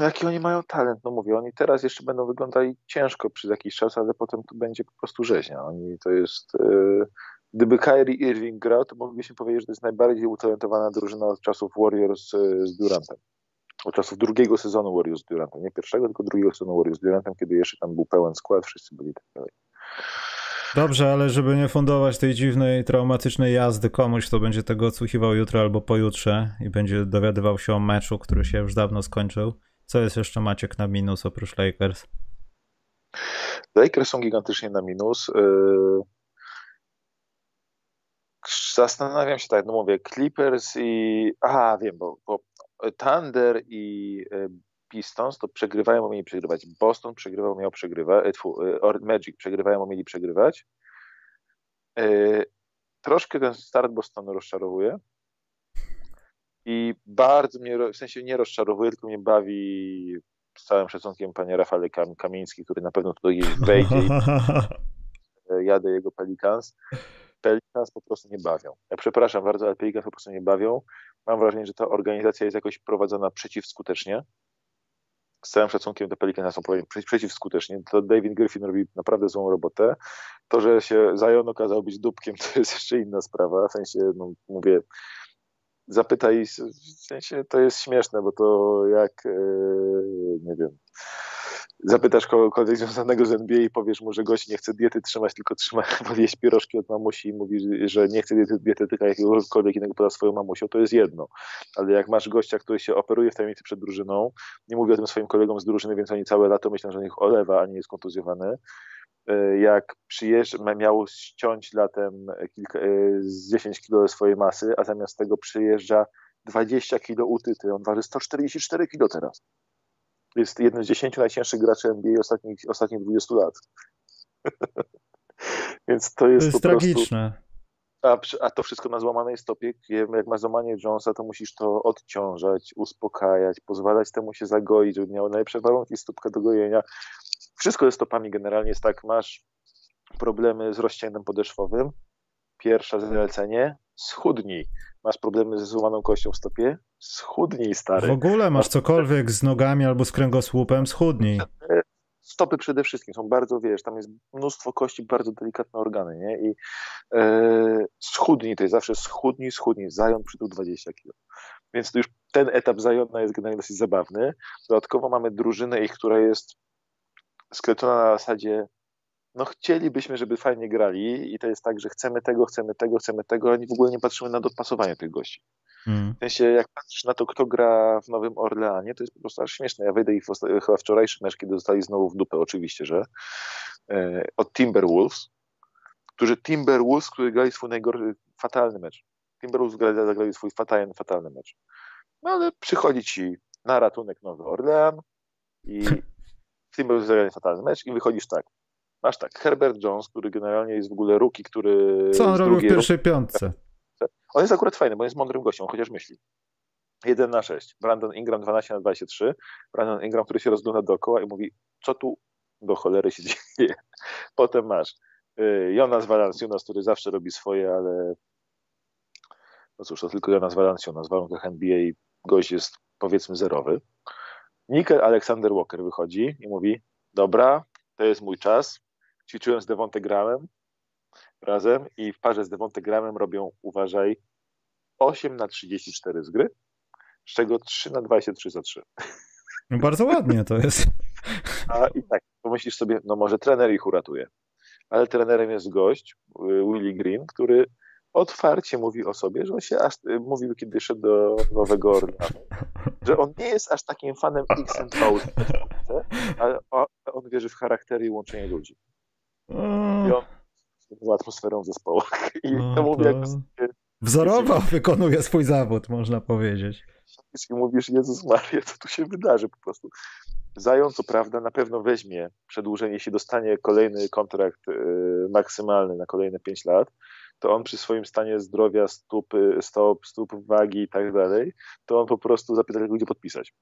jaki oni mają talent, no mówię, oni teraz jeszcze będą wyglądali ciężko przez jakiś czas, ale potem to będzie po prostu rzeźnia. Oni to jest, yy, gdyby Kyrie Irving grał, to moglibyśmy powiedzieć, że to jest najbardziej utalentowana drużyna od czasów Warriors yy, z Durantem. Od czasów drugiego sezonu Warriors z Durantem. Nie pierwszego, tylko drugiego sezonu Warriors z Durantem, kiedy jeszcze tam był pełen skład, wszyscy byli tak dalej. Dobrze, ale żeby nie fundować tej dziwnej, traumatycznej jazdy komuś, kto będzie tego odsłuchiwał jutro albo pojutrze i będzie dowiadywał się o meczu, który się już dawno skończył, co jest jeszcze Maciek na minus oprócz Lakers? Lakers są gigantycznie na minus. Yy, zastanawiam się tak, no mówię, Clippers i. Aha, wiem, bo, bo Thunder i yy, Pistons to przegrywają, bo mieli przegrywać. Boston przegrywał, miał przegrywać. Yy, Magic przegrywają, bo mieli przegrywać. Troszkę ten start Bostonu rozczarowuje. I bardzo mnie, w sensie nie rozczarowuje, tylko mnie bawi z całym szacunkiem panie Rafale Kamiński, który na pewno tutaj (laughs) wejdzie i jadę jego Pelicans. Pelicans po prostu nie bawią. Ja przepraszam bardzo, ale Pelicans po prostu nie bawią. Mam wrażenie, że ta organizacja jest jakoś prowadzona przeciwskutecznie. Z całym szacunkiem do Pelicans są powiem przeciwskutecznie. To David Griffin robi naprawdę złą robotę. To, że się Zion okazał być dupkiem, (laughs) to jest jeszcze inna sprawa. W sensie, no, mówię, zapytaj, w sensie to jest śmieszne, bo to jak, e, nie wiem, zapytasz kogokolwiek związanego z NBA i powiesz mu, że gość nie chce diety trzymać, tylko trzyma, (laughs) jeść pierożki od mamusi i mówi, że nie chce diety, dietetyka jakiegokolwiek innego poza swoją mamusią, to jest jedno. Ale jak masz gościa, który się operuje w tajemnicy przed drużyną, nie mówi o tym swoim kolegom z drużyny, więc oni całe lato myślą, że ich olewa, a nie jest kontuzjowany, jak przyjeżdża, miał ściąć latem kilka, e, z 10 kg swojej masy, a zamiast tego przyjeżdża 20 kg utyty. On waży 144 kg teraz. Jest jednym z 10 najcięższych graczy NBA ostatnich, ostatnich 20 lat. (laughs) Więc to jest, to jest tragiczne. Prostu, a, a, to wszystko na złamanej stopie. Jak masz złamanie Jonesa, to musisz to odciążać, uspokajać, pozwalać temu się zagoić, żeby miał najlepsze warunki stópka do gojenia. Wszystko ze stopami generalnie jest tak, masz problemy z rozcięgiem podeszwowym, pierwsze zalecenie, schudnij. Masz problemy ze złamaną kością w stopie, schudnij stary. W ogóle masz cokolwiek z nogami albo z kręgosłupem, schudnij. Stopy przede wszystkim są bardzo, wiesz, tam jest mnóstwo kości, bardzo delikatne organy, nie? I e, schudnij, to jest zawsze schudnij, schudnij, zajon przytul 20 kg. Więc to już ten etap zajona jest generalnie dosyć zabawny. Dodatkowo mamy drużynę ich, która jest skleczona na zasadzie no chcielibyśmy, żeby fajnie grali i to jest tak, że chcemy tego, chcemy tego, chcemy tego, a w ogóle nie patrzymy na dopasowanie tych gości. Hmm. W sensie, jak patrzysz na to, kto gra w Nowym Orleanie, to jest po prostu aż śmieszne. Ja wejdę ich w chyba wczorajszy mecz, kiedy dostali znowu w dupę, oczywiście, że e, od Timberwolves, którzy Timberwolves, którzy grali swój najgorszy, fatalny mecz. Timberwolves grali, zagrali swój fatalny, fatalny mecz. No ale przychodzi ci na ratunek Nowy Orlean i Timberwolves zagrali fatalny mecz i wychodzisz tak. Masz tak, Herbert Jones, który generalnie jest w ogóle rookie, który... Co on robił w pierwszej piątce? On jest akurat fajny, bo jest mądrym gościem, chociaż myśli. 1 na 6. Brandon Ingram 12 na 23. Brandon Ingram, który się rozgląda dookoła i mówi, co tu do cholery się (laughs) dzieje. Potem masz y, Jonas Valanciunas, który zawsze robi swoje, ale no cóż, to tylko Jonas Valanciunas. W warunkach NBA gość jest powiedzmy zerowy. Nickel Alexander Walker wychodzi i mówi, dobra, to jest mój czas. Ćwiczyłem z Devonte Gramem, razem i w parze z Devonte Gramem robią, uważaj, 8 na 34 z gry, z czego 3 na 23 za 3. No bardzo ładnie to jest. (laughs) A i tak, pomyślisz sobie, no może trener ich uratuje. Ale trenerem jest gość, Willie Green, który otwarcie mówi o sobie, że on się aż, mówił, kiedy szedł do Nowego Orleanu, że on nie jest aż takim fanem X and (laughs) ale on wierzy w charaktery i łączenie ludzi. I on atmosferą zespołu. I no, to mówię, jak Wzorowo (laughs) wykonuje swój zawód, można powiedzieć. I mówisz, Jezus Maria, co tu się wydarzy po prostu. Zają, co prawda, na pewno weźmie przedłużenie, jeśli dostanie kolejny kontrakt y, maksymalny na kolejne 5 lat, to on przy swoim stanie zdrowia, stóp, stop, stóp, wagi i tak dalej, to on po prostu zapyta, gdzie podpisać.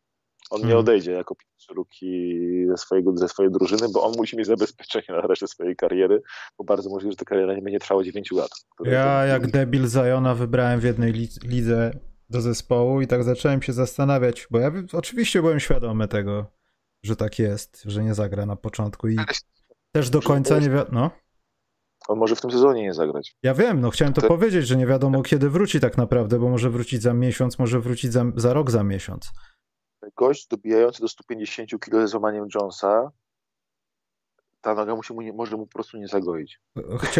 On nie hmm. odejdzie jako pierwszy ruki ze, swojego, ze swojej drużyny, bo on musi mieć zabezpieczenie na resztę swojej kariery, bo bardzo możliwe, że ta kariera nie będzie trwała 9 lat. Ja jak debil Zajona wybrałem w jednej lidze do zespołu i tak zacząłem się zastanawiać, bo ja oczywiście byłem świadomy tego, że tak jest, że nie zagra na początku i też do końca nie wiadomo. No. On może w tym sezonie nie zagrać. Ja wiem, no chciałem to powiedzieć, że nie wiadomo kiedy wróci tak naprawdę, bo może wrócić za miesiąc, może wrócić za, za rok, za miesiąc gość dobijający do 150 kg złamaniem Jonesa, ta noga musi mu nie, może mu po prostu nie zagoić.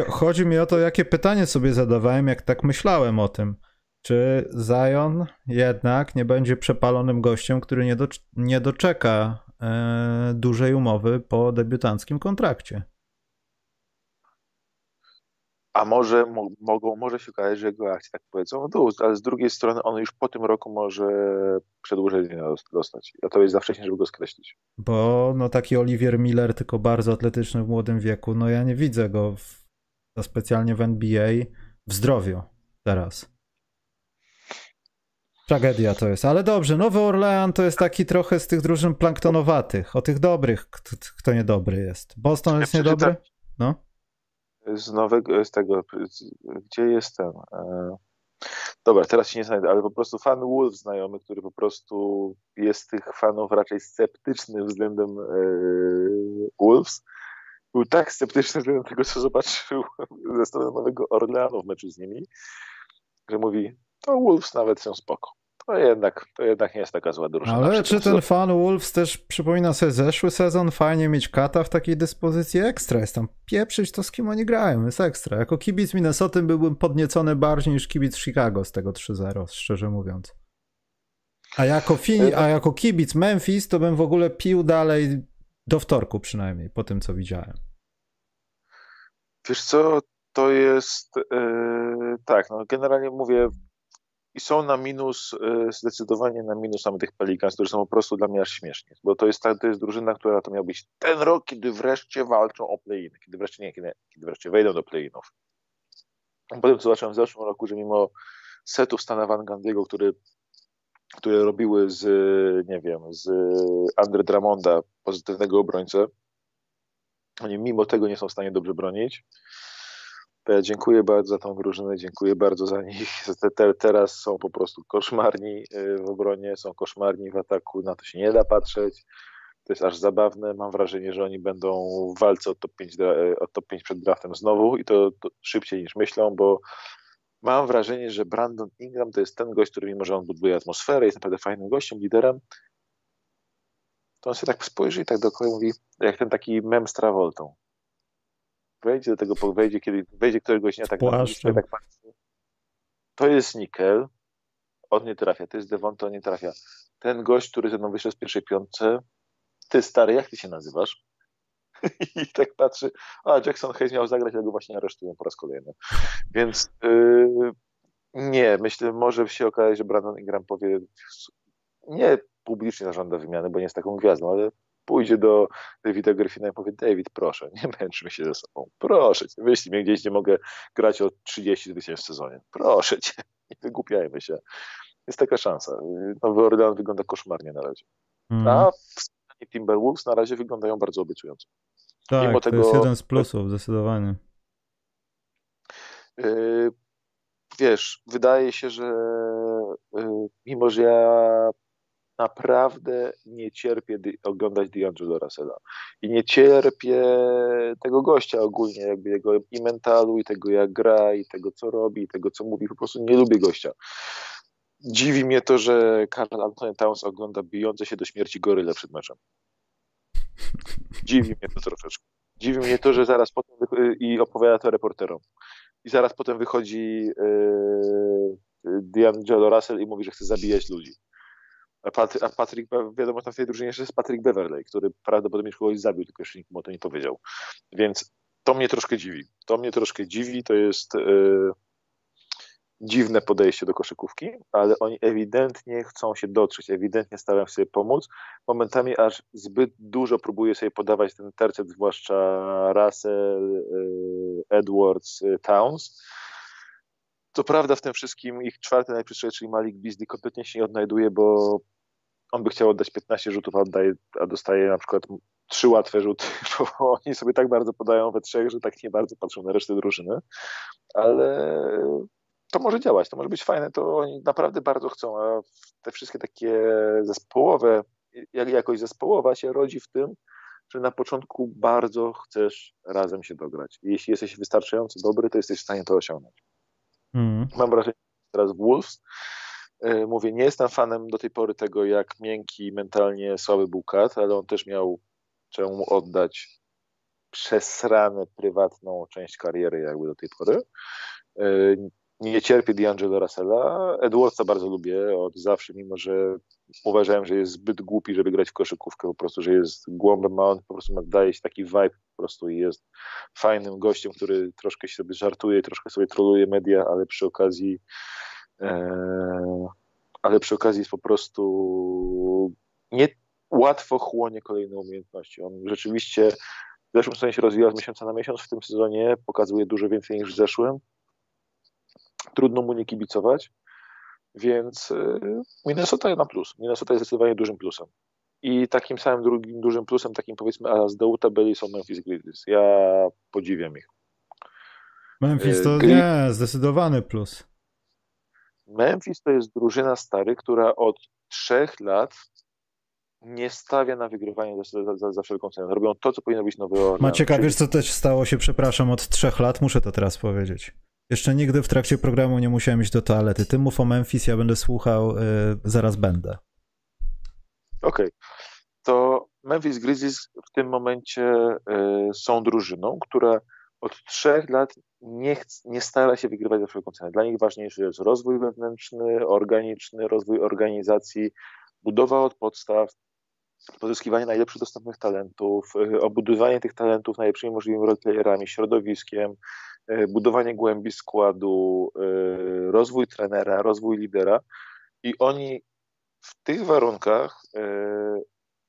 Chodzi mi o to, jakie pytanie sobie zadawałem, jak tak myślałem o tym. Czy Zion jednak nie będzie przepalonym gościem, który nie, do, nie doczeka e, dużej umowy po debiutanckim kontrakcie? A może mogą, może się okazać, że jego akcje tak powiedzą dół, ale z drugiej strony on już po tym roku może przedłużenie dostać. A to jest za wcześnie, żeby go skreślić. Bo no taki Olivier Miller, tylko bardzo atletyczny w młodym wieku, no ja nie widzę go w, specjalnie w NBA w zdrowiu teraz. Tragedia to jest, ale dobrze, Nowy Orlean to jest taki trochę z tych drużyn planktonowatych, o tych dobrych, kto, kto niedobry jest. Boston jest niedobry? No z nowego, z tego, gdzie jestem? E, dobra, teraz się nie znajdę, ale po prostu fan Wolf znajomy, który po prostu jest tych fanów raczej sceptyczny względem e, Wolves, był tak sceptyczny względem tego, co zobaczył ze strony Nowego Orleanu w meczu z nimi, że mówi, to Wolves nawet są spoko to jednak, to jednak nie jest taka zła drużyna. Ale czy ten fan Wolves też przypomina sobie zeszły sezon? Fajnie mieć kata w takiej dyspozycji ekstra. Jest tam pieprzyć to, z kim oni grają. Jest ekstra. Jako kibic Minnesota byłbym podniecony bardziej niż kibic Chicago z tego 3-0, szczerze mówiąc. A jako, fi- a jako kibic Memphis to bym w ogóle pił dalej do wtorku przynajmniej, po tym co widziałem. Wiesz co, to jest yy, tak, no generalnie mówię, i są na minus, e, zdecydowanie na minus mamy tych Pelicans, którzy są po prostu dla mnie aż śmiesznie, bo to jest, ta, to jest drużyna, która to miał być ten rok, kiedy wreszcie walczą o play-in, kiedy wreszcie nie, kiedy, kiedy wreszcie wejdą do play-inów. Potem zobaczyłem w zeszłym roku, że mimo setów Stana Van Gandiego, który, które robiły z, nie wiem, z Andre Dramonda pozytywnego obrońcę, oni mimo tego nie są w stanie dobrze bronić. To ja dziękuję bardzo za tą drużynę, dziękuję bardzo za nich. (laughs) Te, te, teraz są po prostu koszmarni y, w obronie, są koszmarni w ataku, na to się nie da patrzeć. To jest aż zabawne. Mam wrażenie, że oni będą w walce o top 5, o top 5 przed draftem znowu i to, to szybciej niż myślą, bo mam wrażenie, że Brandon Ingram to jest ten gość, który mimo, że on buduje atmosferę, jest naprawdę fajnym gościem, liderem, to on się tak spojrzy i tak dookoła mówi, jak ten taki mem z Travoltą. Wejdzie do tego, wejdzie, kiedy wejdzie któregoś dnia tak na tak patrzy. To jest Nickel, on nie trafia, to jest Devon, to on nie trafia. Ten gość, który ze mną wyszedł z pierwszej piątce, ty stary, jak ty się nazywasz? (laughs) I tak patrzy, a Jackson Hayes miał zagrać, ale go właśnie aresztują po raz kolejny. Więc yy, nie, myślę, może się okazać, że Brandon Ingram powie, nie publicznie zażąda wymiany, bo nie jest taką gwiazdą, ale pójdzie do Davida Griffina i powie, David, proszę, nie męczmy się ze sobą, proszę cię, wyślij mnie gdzieś, nie mogę grać o 30 tysięcy w sezonie, proszę cię, (laughs) nie wygłupiajmy się. Jest taka szansa. Nowy Orlean wygląda koszmarnie na razie. Mm. A w Timberwolves na razie wyglądają bardzo obiecująco. Tak, Mimo to tego, jest jeden z plusów, zdecydowanie. Yy, wiesz, wydaje się, że yy, mimo, że ja naprawdę nie cierpię oglądać D'Angelo Russella. I nie cierpię tego gościa ogólnie, jakby jego i mentalu, i tego jak gra, i tego co robi, i tego co mówi. Po prostu nie lubię gościa. Dziwi mnie to, że Karl Anthony Towns ogląda bijące się do śmierci goryle przed meczem. Dziwi mnie to troszeczkę. Dziwi mnie to, że zaraz potem i opowiada to reporterom. I zaraz potem wychodzi yy, D'Angelo Russell i mówi, że chce zabijać ludzi. A, Pat, a Patrick, wiadomo, tam w tej drużynie jeszcze jest Patrick Beverley, który prawdopodobnie kogoś zabił, tylko jeszcze nikomu o to nie powiedział. Więc to mnie troszkę dziwi. To mnie troszkę dziwi, to jest yy, dziwne podejście do koszykówki, ale oni ewidentnie chcą się dotrzeć, ewidentnie starają się pomóc. Momentami aż zbyt dużo próbuje sobie podawać ten tercet, zwłaszcza Russell, yy, Edwards, yy, Towns co prawda w tym wszystkim ich czwarty najbliższy, czyli Malik Beasley kompletnie się nie odnajduje, bo on by chciał oddać 15 rzutów, a, oddaje, a dostaje na przykład trzy łatwe rzuty, (laughs) bo oni sobie tak bardzo podają we trzech, że tak nie bardzo patrzą na resztę drużyny, ale to może działać, to może być fajne, to oni naprawdę bardzo chcą, a te wszystkie takie zespołowe, jak jakoś zespołowa się rodzi w tym, że na początku bardzo chcesz razem się dograć. Jeśli jesteś wystarczająco dobry, to jesteś w stanie to osiągnąć. Mm. Mam wrażenie, że teraz Wolves. E, mówię, nie jestem fanem do tej pory tego, jak miękki, mentalnie słaby był Kat, ale on też miał czemu oddać przesranę prywatną część kariery jakby do tej pory. E, nie cierpię D'Angelo Russella. Edwardsa bardzo lubię od zawsze, mimo że uważałem, że jest zbyt głupi, żeby grać w koszykówkę, po prostu, że jest głąbem, a on po prostu daje się taki vibe po prostu i jest fajnym gościem, który troszkę się sobie żartuje, troszkę sobie troluje media, ale przy okazji ale przy okazji jest po prostu nie łatwo chłonie kolejne umiejętności. On rzeczywiście w zeszłym sezonie się rozwijał z miesiąca na miesiąc, w tym sezonie pokazuje dużo więcej niż w zeszłym. Trudno mu nie kibicować, więc y, Minnesota na plus. Minnesota jest zdecydowanie dużym plusem. I takim samym drugim dużym plusem, takim powiedzmy, a z dołu tabeli są Memphis Grizzlies. Ja podziwiam ich. Memphis to Gri nie, zdecydowany plus. Memphis to jest drużyna stary, która od trzech lat nie stawia na wygrywanie za, za, za wszelką cenę. Robią to, co powinno być Nowy Orleans. Macieka, wiesz co też stało się, przepraszam, od trzech lat, muszę to teraz powiedzieć. Jeszcze nigdy w trakcie programu nie musiałem iść do toalety. Ty mów o Memphis, ja będę słuchał, yy, zaraz będę. Okej. Okay. To Memphis Grizzlies w tym momencie y, są drużyną, która od trzech lat nie, nie stara się wygrywać za wszelką cenę. Dla nich ważniejszy jest rozwój wewnętrzny, organiczny, rozwój organizacji, budowa od podstaw, pozyskiwanie najlepszych dostępnych talentów, y, obudowanie tych talentów najlepszymi możliwymi roleplayerami, środowiskiem, y, budowanie głębi składu, y, rozwój trenera, rozwój lidera i oni w tych warunkach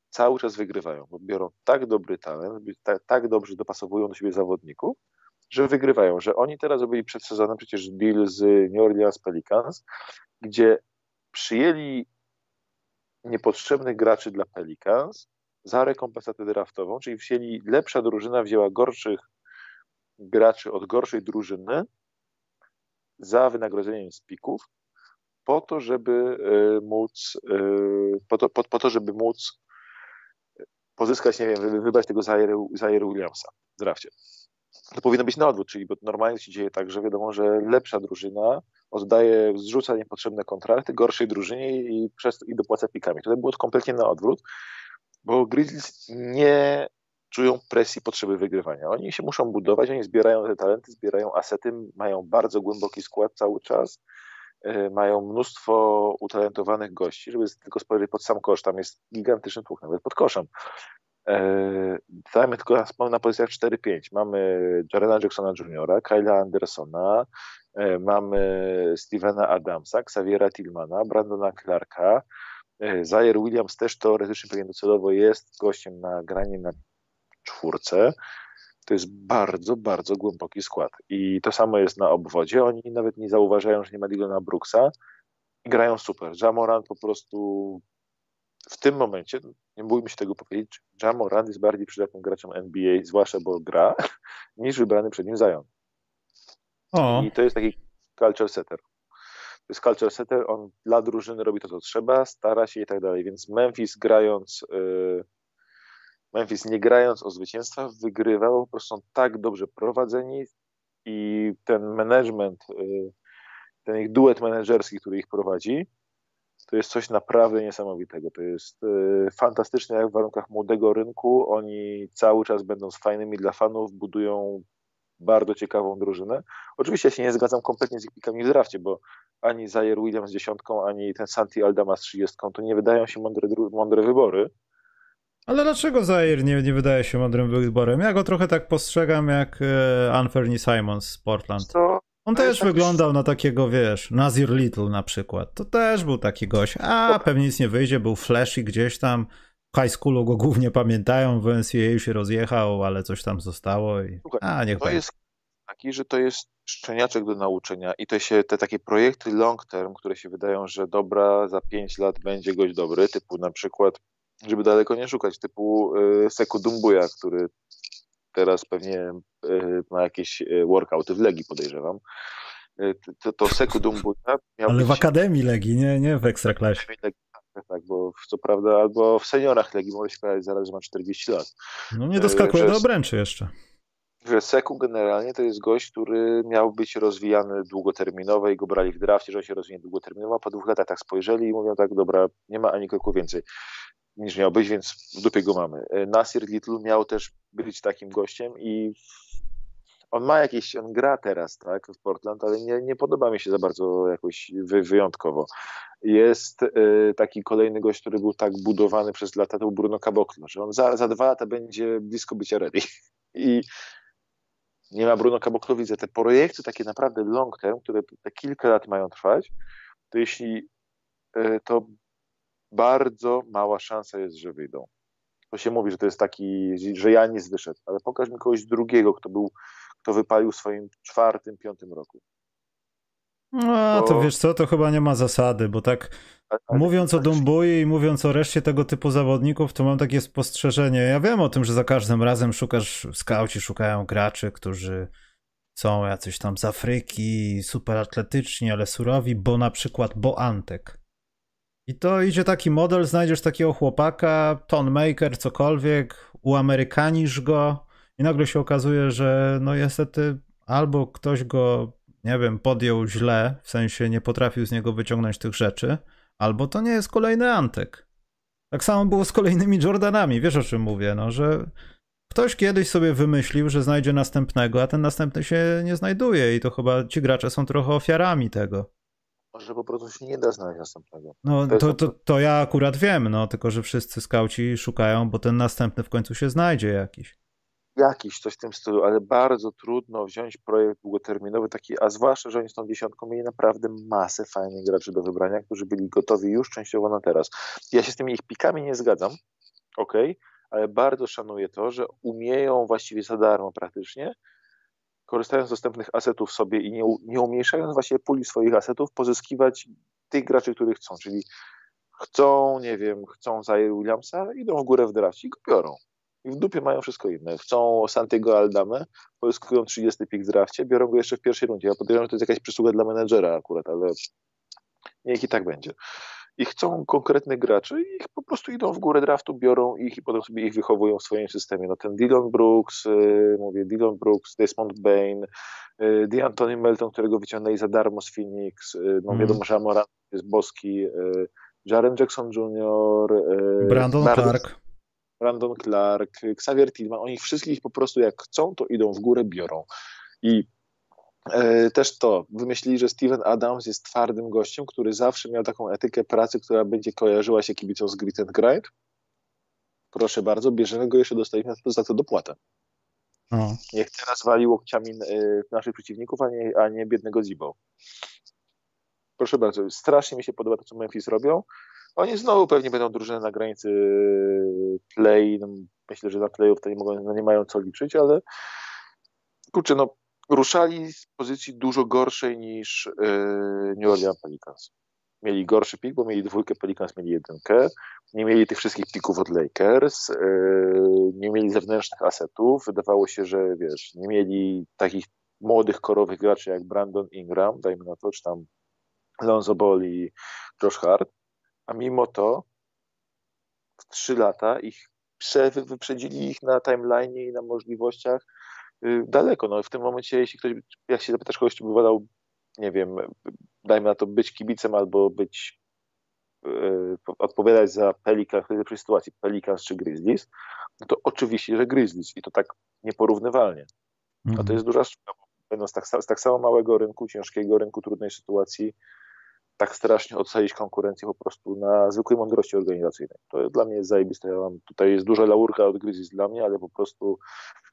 cały czas wygrywają, bo biorą tak dobry talent, tak, tak dobrze dopasowują do siebie zawodników, że wygrywają, że oni teraz zrobili przed sezonem przecież deal z New Orleans Pelicans, gdzie przyjęli niepotrzebnych graczy dla Pelicans za rekompensatę draftową, czyli wzięli lepsza drużyna, wzięła gorszych graczy od gorszej drużyny za wynagrodzeniem z pików, po to, żeby y, móc, y, po to, po, po to żeby móc pozyskać, nie wiem, wybrać tego Zaire Williamsa w drafcie. To powinno być na odwrót, czyli bo normalnie się dzieje tak, że wiadomo, że lepsza drużyna oddaje, zrzuca niepotrzebne kontrakty gorszej drużynie i, przez, i dopłaca pikami. Tutaj było to kompletnie na odwrót, bo Grizzlies nie czują presji potrzeby wygrywania. Oni się muszą budować, oni zbierają te talenty, zbierają asety, mają bardzo głęboki skład cały czas, e, mają mnóstwo utalentowanych gości, żeby tylko spojrzeć pod sam kosz, tam jest gigantyczny tłuk, nawet pod koszem. E, dajmy tylko na pozycjach 4-5. Mamy Jarena Jacksona Jr., Kyla Andersona, e, mamy Stevena Adamsa, Xaviera Tillmana, Brandona Clarka, Zaire Williams też teoretycznie pewnie docelowo jest gościem na granie na czwórce, to jest bardzo, bardzo głęboki skład. I to samo jest na obwodzie. Oni nawet nie zauważają, że nie ma Dylana Brooksa grają super. Jamoran po prostu w tym momencie, nie bójmy się tego powiedzieć, Jamoran jest bardziej przydatnym graczem NBA, zwłaszcza bo gra, (laughs) niż wybrany przed nim Zion. O. I to jest taki culture setter. To jest culture setter, on dla drużyny robi to, co trzeba, stara się i tak dalej. Więc Memphis grając yy, Memphis nie grając o zwycięstwa wygrywał, po prostu są tak dobrze prowadzeni i ten management, y, ten ich duet menedżerski, który ich prowadzi, to jest coś naprawdę niesamowitego. To jest y, fantastyczne, jak w warunkach młodego rynku oni cały czas będąc fajnymi dla fanów, budują bardzo ciekawą drużynę. Oczywiście ja się nie zgadzam kompletnie z ich pikami w drafcie, bo ani Zaire Williams z dziesiątką, ani ten Santi Aldama z trzydziestką to nie wydają się mądre, mądre wybory. Ale dlaczego Zaire nie, nie wydaje się mądrym wyborem? Ja go trochę tak postrzegam jak e, Anthony Simons z Portland. Co? On też tak wyglądał na takiego, wiesz, Nazir Little na przykład. To też był taki gość. A, pewnie nic nie wyjdzie, był flashy gdzieś tam. W high schoolu go głównie pamiętają, w NCAA się rozjechał, ale coś tam zostało i... A, niech to jest taki, że to jest szczeniaczek do nauczenia i to się, te takie projekty long term, które się wydają, że dobra, za 5 lat będzie gość dobry, typu na przykład żeby daleko nie szukać, typu y, Seku Dumbuja, który teraz pewnie y, ma jakieś y, workouty w Legii, podejrzewam. To, to Seku Dumbuja miał Ale być... w Akademii Legii, nie, nie w Ekstraklasie. Tak, tak, bo co prawda albo w seniorach Legii może się powiedzieć zaraz, że ma 40 lat. No nie doskakuje że, do obręczy jeszcze. Że Seku generalnie to jest gość, który miał być rozwijany długoterminowo i go brali w drafcie, że on się rozwinie długoterminowo, a po dwóch latach tak spojrzeli i mówią tak, dobra, nie ma ani kroku więcej niż miał być, więc w dupie go mamy. E, Nasir Little miał też być takim gościem i on ma jakieś, on gra teraz, tak, w Portland, ale nie, nie podoba mi się za bardzo jakoś wy, wyjątkowo. Jest y, taki kolejny gość, który był tak budowany przez lata, to był Bruno Caboclo, że on za, za dwa lata będzie blisko bycia ready. (laughs) I nie ma Bruno Caboclo, widzę te projekty takie naprawdę long term, które te kilka lat mają trwać, to jeśli y, to bardzo mała szansa jest, że wyjdą. To się mówi, że to jest taki, że Janis wyszedł, ale pokaż mi kogoś drugiego, kto był, kto wypalił w swoim czwartym, piątym roku. No, to wiesz co, to chyba nie ma zasady, bo tak mówiąc o Dumbui i mówiąc o reszcie tego typu zawodników, to mam takie spostrzeżenie. Ja wiem o tym, że za każdym razem szukasz, skauci szukają graczy, którzy są jacyś tam z Afryki, super atletyczni, ale surowi, bo na przykład Bo Antek. I to idzie taki model, znajdziesz takiego chłopaka, tonmaker, cokolwiek, uamerykanisz go i nagle się okazuje, że no niestety albo ktoś go, nie wiem, podjął źle, w sensie nie potrafił z niego wyciągnąć tych rzeczy, albo to nie jest kolejny Antek. Tak samo było z kolejnymi Jordanami, wiesz o czym mówię, no, że ktoś kiedyś sobie wymyślił, że znajdzie następnego, a ten następny się nie znajduje i to chyba ci gracze są trochę ofiarami tego. Może po prostu się nie da znaleźć następnego. No to, to, to ja akurat wiem, no tylko że wszyscy skauci szukają, bo ten następny w końcu się znajdzie jakiś. Jakiś, coś w tym stylu, ale bardzo trudno wziąć projekt długoterminowy taki, a zwłaszcza, że oni z tą dziesiątką mieli naprawdę masę fajnych graczy do wybrania, którzy byli gotowi już częściowo na teraz. Ja się z tymi ich pikami nie zgadzam, ok, ale bardzo szanuję to, że umieją właściwie za darmo praktycznie korzystając z dostępnych asetów sobie i nie, nie umniejszając właśnie puli swoich asetów, pozyskiwać tych graczy, których chcą, czyli chcą, nie wiem, chcą Zaire Williamsa, idą w górę w drafcie i go biorą. i w dupie mają wszystko inne. Chcą Santiago Aldamę, poiskują 30 pik w drafcie, biorą go jeszcze w pierwszej rundzie. Ja podejrzewam, że to jest jakaś przysługa dla menedżera akurat, ale niech i tak będzie. I chcą konkretnych graczy i ich po prostu idą w górę draftu, biorą ich i potem sobie ich wychowują w swoim systemie. No ten Dylan Brooks, yy, mówię Dylan Brooks, Desmond Bain, yy, D'Antoni Melton, którego wyciągnęli za darmo z Phoenix, yy, no mm. wiadomo, że Amorant jest boski, yy, Jaren Jackson Jr., Brandon Clark. Brandon Clark, Xavier Tillman, oni wszystkich po prostu jak chcą, to idą w górę, biorą. I też to, wymyślili, że Steven Adams jest twardym gościem, który zawsze miał taką etykę pracy, która będzie kojarzyła się kibicą z grit and grind. Proszę bardzo, bierzemy go jeszcze dostaliśmy za to dopłatę. O. Niech teraz wali łokciami e, naszych przeciwników, a nie, a nie biednego Zibo. Proszę bardzo, strasznie mi się podoba to, co Memphis robią. Oni znowu pewnie będą drużyny na granicy play. No, myślę, że na playów to nie, mogą, no nie mają co liczyć, ale kurczę, no ruszali z pozycji dużo gorszej niż yy, New Orleans Pelicans. Mieli gorszy pik, bo mieli dwójkę, Pelicans mieli jedynkę. Nie mieli tych wszystkich pików od Lakers. Yy, nie mieli zewnętrznych asetów. Wydawało się, że wiesz, nie mieli takich młodych, korowych graczy jak Brandon Ingram, dajmy na to, czy tam Lonzo Ball i Josh Hart a mimo to w trzy lata ich wyprzedzili ich na timeline i na możliwościach daleko. No, w tym momencie, jeśli ktoś, jak się zapytasz kogoś, czy by wolał, nie wiem, dajmy na to być kibicem albo być yy, odpowiadać za Pelicans w tej sytuacji, Pelicans czy Grizzlies, no to oczywiście, że Grizzlies i to tak nieporównywalnie. A to mhm. jest duża sztuka, będąc tak, z tak samo małego rynku, ciężkiego rynku, trudnej sytuacji, tak strasznie ocalić konkurencję po prostu na zwykłej mądrości organizacyjnej. To dla mnie jest zajebiste. Ja mam, tutaj jest duża laurka od Grizzlies dla mnie, ale po prostu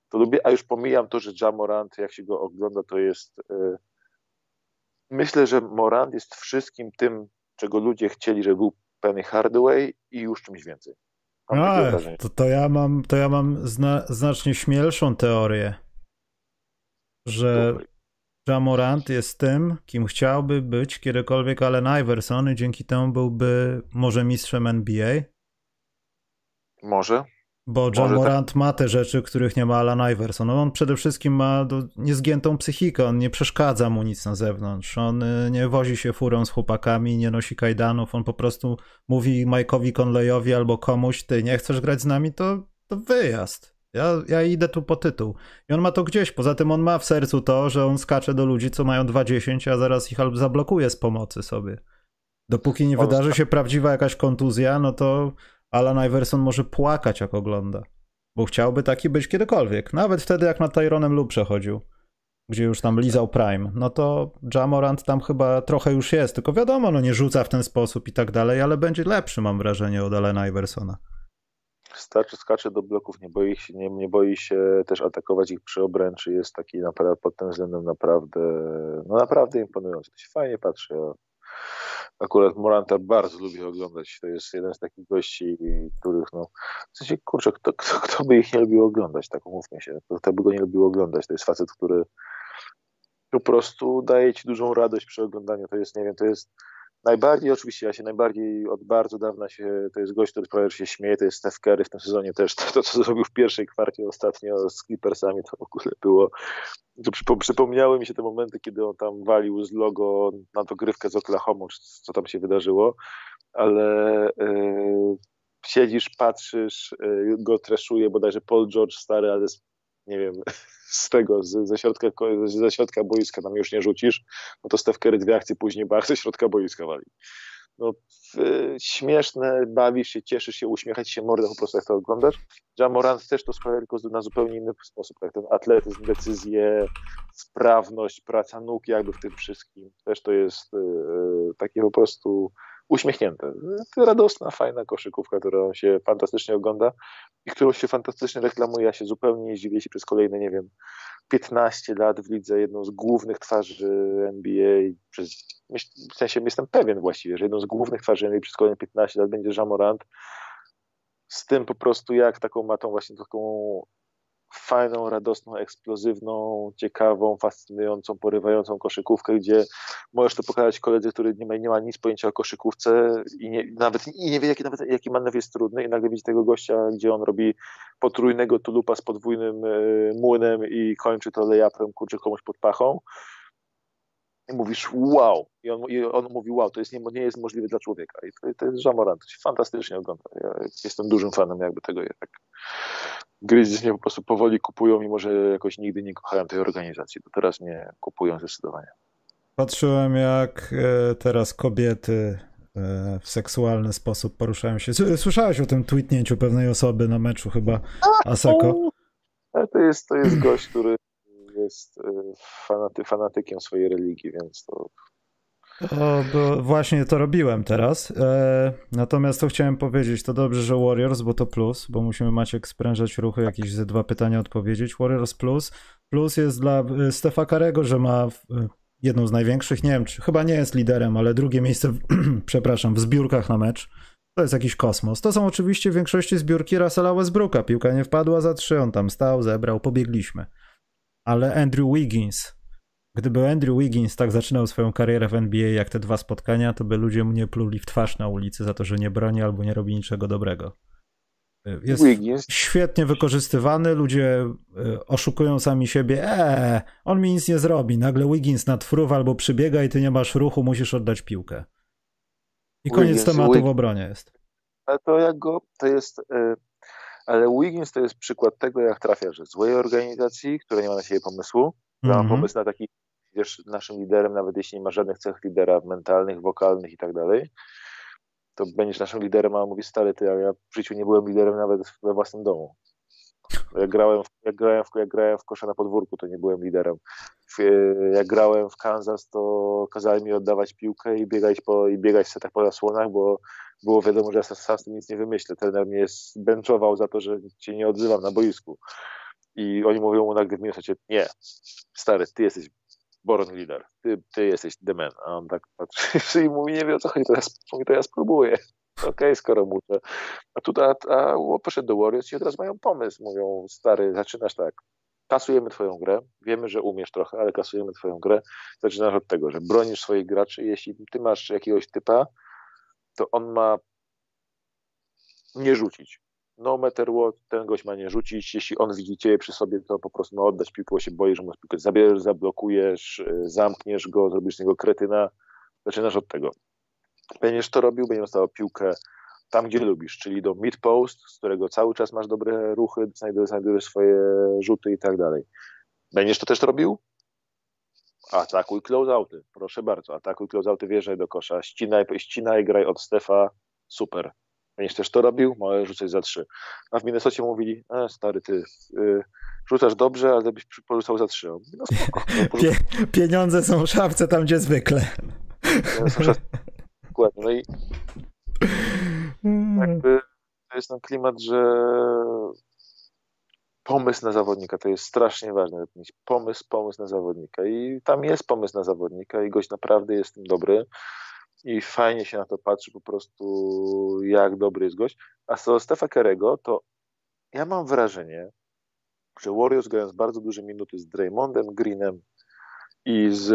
to lubię, a już pomijam to, że Jamorant, jak się go ogląda, to jest yy, myślę, że Morant jest wszystkim tym, czego ludzie chcieli, żeby był Penny Hardaway i już czymś więcej. No, to, to ja mam, to ja mam zna, znacznie śmielszą teorię, że Dobry. Jamorant jest tym, kim chciałby być kiedykolwiek Allen Iverson i dzięki temu byłby może mistrzem NBA? Może. Bo Jamorant tak. ma te rzeczy, których nie ma Alan Iverson. No on przede wszystkim ma do, niezgiętą psychikę, on nie przeszkadza mu nic na zewnątrz. On y, nie wozi się furą z chłopakami, nie nosi kajdanów, on po prostu mówi Mike'owi Conleyowi albo komuś, ty nie chcesz grać z nami, to, to wyjazd. Ja, ja idę tu po tytuł. I on ma to gdzieś. Poza tym on ma w sercu to, że on skacze do ludzi, co mają 20, a zaraz ich albo zablokuje z pomocy sobie. Dopóki nie wydarzy się prawdziwa jakaś kontuzja, no to Alan Iverson może płakać, jak ogląda. Bo chciałby taki być kiedykolwiek. Nawet wtedy, jak na Tyronem lub przechodził, gdzie już tam lizał Prime. No to Jamorant tam chyba trochę już jest. Tylko wiadomo, no nie rzuca w ten sposób i tak dalej, ale będzie lepszy, mam wrażenie, od Alana Iversona starczy, skacze do bloków, nie boi, się, nie, nie boi się też atakować ich przy obręczy, jest taki naprawdę, pod tym względem naprawdę, no naprawdę imponujący. To się fajnie patrzy. Akurat Moranta bardzo lubię oglądać. To jest jeden z takich gości, których, no, w sensie, kurczę, kto, kto, kto by ich nie lubił oglądać, tak umówmy się. Kto by go nie lubił oglądać. To jest facet, który po prostu daje ci dużą radość przy oglądaniu. To jest, nie wiem, to jest Najbardziej, oczywiście, ja się najbardziej od bardzo dawna się, to jest gość, który prawie się śmieje, to jest Steph Curry w tym sezonie też. To, to co zrobił w pierwszej kwarcie ostatnio z Clippersami, to w ogóle było, to przypomniały mi się te momenty, kiedy on tam walił z logo na dogrywkę z Oklahoma, co tam się wydarzyło, ale yy, siedzisz, patrzysz, yy, go treszuje, bodajże Paul George stary, ale nie wiem, z tego, z, ze, środka, ze środka boiska tam już nie rzucisz, no to Steph Curry dwie akcje później bach ze środka boiska wali. No, śmieszne, bawisz się, cieszysz się, uśmiechać się mordę po prostu jak to oglądasz. Jamorant też to sprawia tylko na zupełnie inny sposób, tak ten atletyzm, decyzje, sprawność, praca nóg jakby w tym wszystkim. Też to jest y, y takie po prostu uśmiechnięte. Radosna, fajna koszykówka, którą się fantastycznie ogląda i którą się fantastycznie reklamuje. Ja się zupełnie nie zdziwię, jeśli przez kolejne, nie wiem, 15 lat w lidze jedną z głównych twarzy NBA, przez, w sensie jestem pewien właściwie, że jedną z głównych twarzy NBA przez kolejne 15 lat będzie Jamorant. Z tym po prostu jak taką ma tą właśnie taką fajną, radosną, eksplozywną, ciekawą, fascynującą, porywającą koszykówkę, gdzie możesz to pokazać koledze, który nie ma, nie ma nic pojęcia o koszykówce i nie, nawet i nie wie, jaki, nawet, jaki manewr jest trudny i nagle widzi tego gościa, gdzie on robi potrójnego tulupa z podwójnym y, młynem i kończy to layupem, kurczę, komuś pod pachą i mówisz wow. I on, i on mówi wow, to jest nie, nie jest możliwe dla człowieka. I to, to jest Jamoran, to się fantastycznie ogląda. Ja jestem dużym fanem jakby tego. Tak. Grizzlies mnie po prostu powoli kupują, mimo że jakoś nigdy nie kochałem tej organizacji. To teraz mnie kupują zdecydowanie. Patrzyłem jak e, teraz kobiety e, w seksualny sposób poruszają się. Słyszałeś o tym tweetnięciu pewnej osoby na meczu chyba Aseko? To jest, to jest gość, który jest y, fanaty, fanatykiem swojej religii, więc to. O, właśnie to robiłem teraz. E, natomiast to chciałem powiedzieć, to dobrze, że Warriors, bo to plus, bo musimy Maciek sprężać ruchy, jakieś ze dwa pytania odpowiedzieć. Warriors plus. Plus jest dla y, Stefa Karego, że ma y, jedną z największych, nie wiem, czy chyba nie jest liderem, ale drugie miejsce, w, (clears throat) przepraszam, w zbiórkach na mecz. To jest jakiś kosmos. To są oczywiście w większości zbiórki Russella Westbrooka. Piłka nie wpadła za trzy, on tam stał, zebrał, pobiegliśmy ale Andrew Wiggins. Gdyby Andrew Wiggins tak zaczynał swoją karierę w NBA jak te dwa spotkania, to by ludzie mnie pluli w twarz na ulicy za to, że nie broni albo nie robi niczego dobrego. Jest Wiggins. świetnie wykorzystywany, ludzie e, oszukują sami siebie. Eee, on mi nic nie zrobi. Nagle Wiggins nadfruwa albo przybiega i ty nie masz ruchu, musisz oddać piłkę. I koniec Wiggins, tematu w obronie jest. Ale to jak go, to jest... Ale Wiggins to jest przykład tego, jak trafia, że złej organizacji, która nie ma na siebie pomysłu, mm -hmm. ma pomysł na taki, wiesz, naszym liderem, nawet jeśli nie ma żadnych cech lidera mentalnych, wokalnych i tak dalej, to będziesz naszym liderem, a on mówi, stary, ty, ja w życiu nie byłem liderem nawet we własnym domu. Jak grałem, w, jak, grałem w, jak grałem w kosza na podwórku, to nie byłem liderem. Jak grałem w Kansas, to kazali mi oddawać piłkę i biegać, po, i biegać w setach po zasłonach, bo było wiadomo, że ja sam tym nic nie wymyślę. Trener mnie zbęczował za to, że się nie odzywam na boisku. I oni mówią mu nagle w minusie, nie, stary, ty jesteś born leader, ty, ty jesteś the man. A on tak patrzy (laughs) i mówi, nie wie o co chodzi, to ja, mówi, to ja spróbuję. (laughs) Okej, okay, skoro muszę. A tutaj a, a, poszedł do Warriors i teraz mają pomysł. Mówią, stary, zaczynasz tak, kasujemy twoją grę, wiemy, że umiesz trochę, ale kasujemy twoją grę. Zaczynasz od tego, że bronisz swoich graczy. Jeśli ty masz jakiegoś typa, to on ma nie rzucić. No matter what, ten gość ma nie rzucić. Jeśli on widzi ciebie przy sobie, to po prostu ma oddać piłkę, się boi, że mu piłkę zabierzesz, zablokujesz, y, zamkniesz go, zrobisz z niego kretyna. Zaczynasz od tego. Będziesz to robił, będziesz dostał piłkę tam, gdzie lubisz, czyli do mid post, z którego cały czas masz dobre ruchy, znajdujesz, znajdujesz swoje rzuty i tak dalej. Będziesz to też robił? Atakuj closeouty, proszę bardzo. Atakuj closeouty, wjeżdżaj do kosza, ścinaj, ścinaj, graj od Stefa, super. Będziesz też to robił? Możesz rzucać za trzy. A w Minnesocie mówili, e, stary, ty y, rzucasz dobrze, ale byś porzucał za trzy. No spoko, no, (laughs) Pie, pieniądze są w szafce tam, gdzie zwykle. No, Dokładnie. No i jakby to jest ten klimat, że pomysł na zawodnika to jest strasznie ważne. Mieć pomysł, pomysł na zawodnika. I tam jest pomysł na zawodnika i gość naprawdę jest tym dobry. I fajnie się na to patrzy po prostu, jak dobry jest gość. A co Stefa Kerego, to ja mam wrażenie, że Warriors grając bardzo duże minuty z Draymondem Greenem i z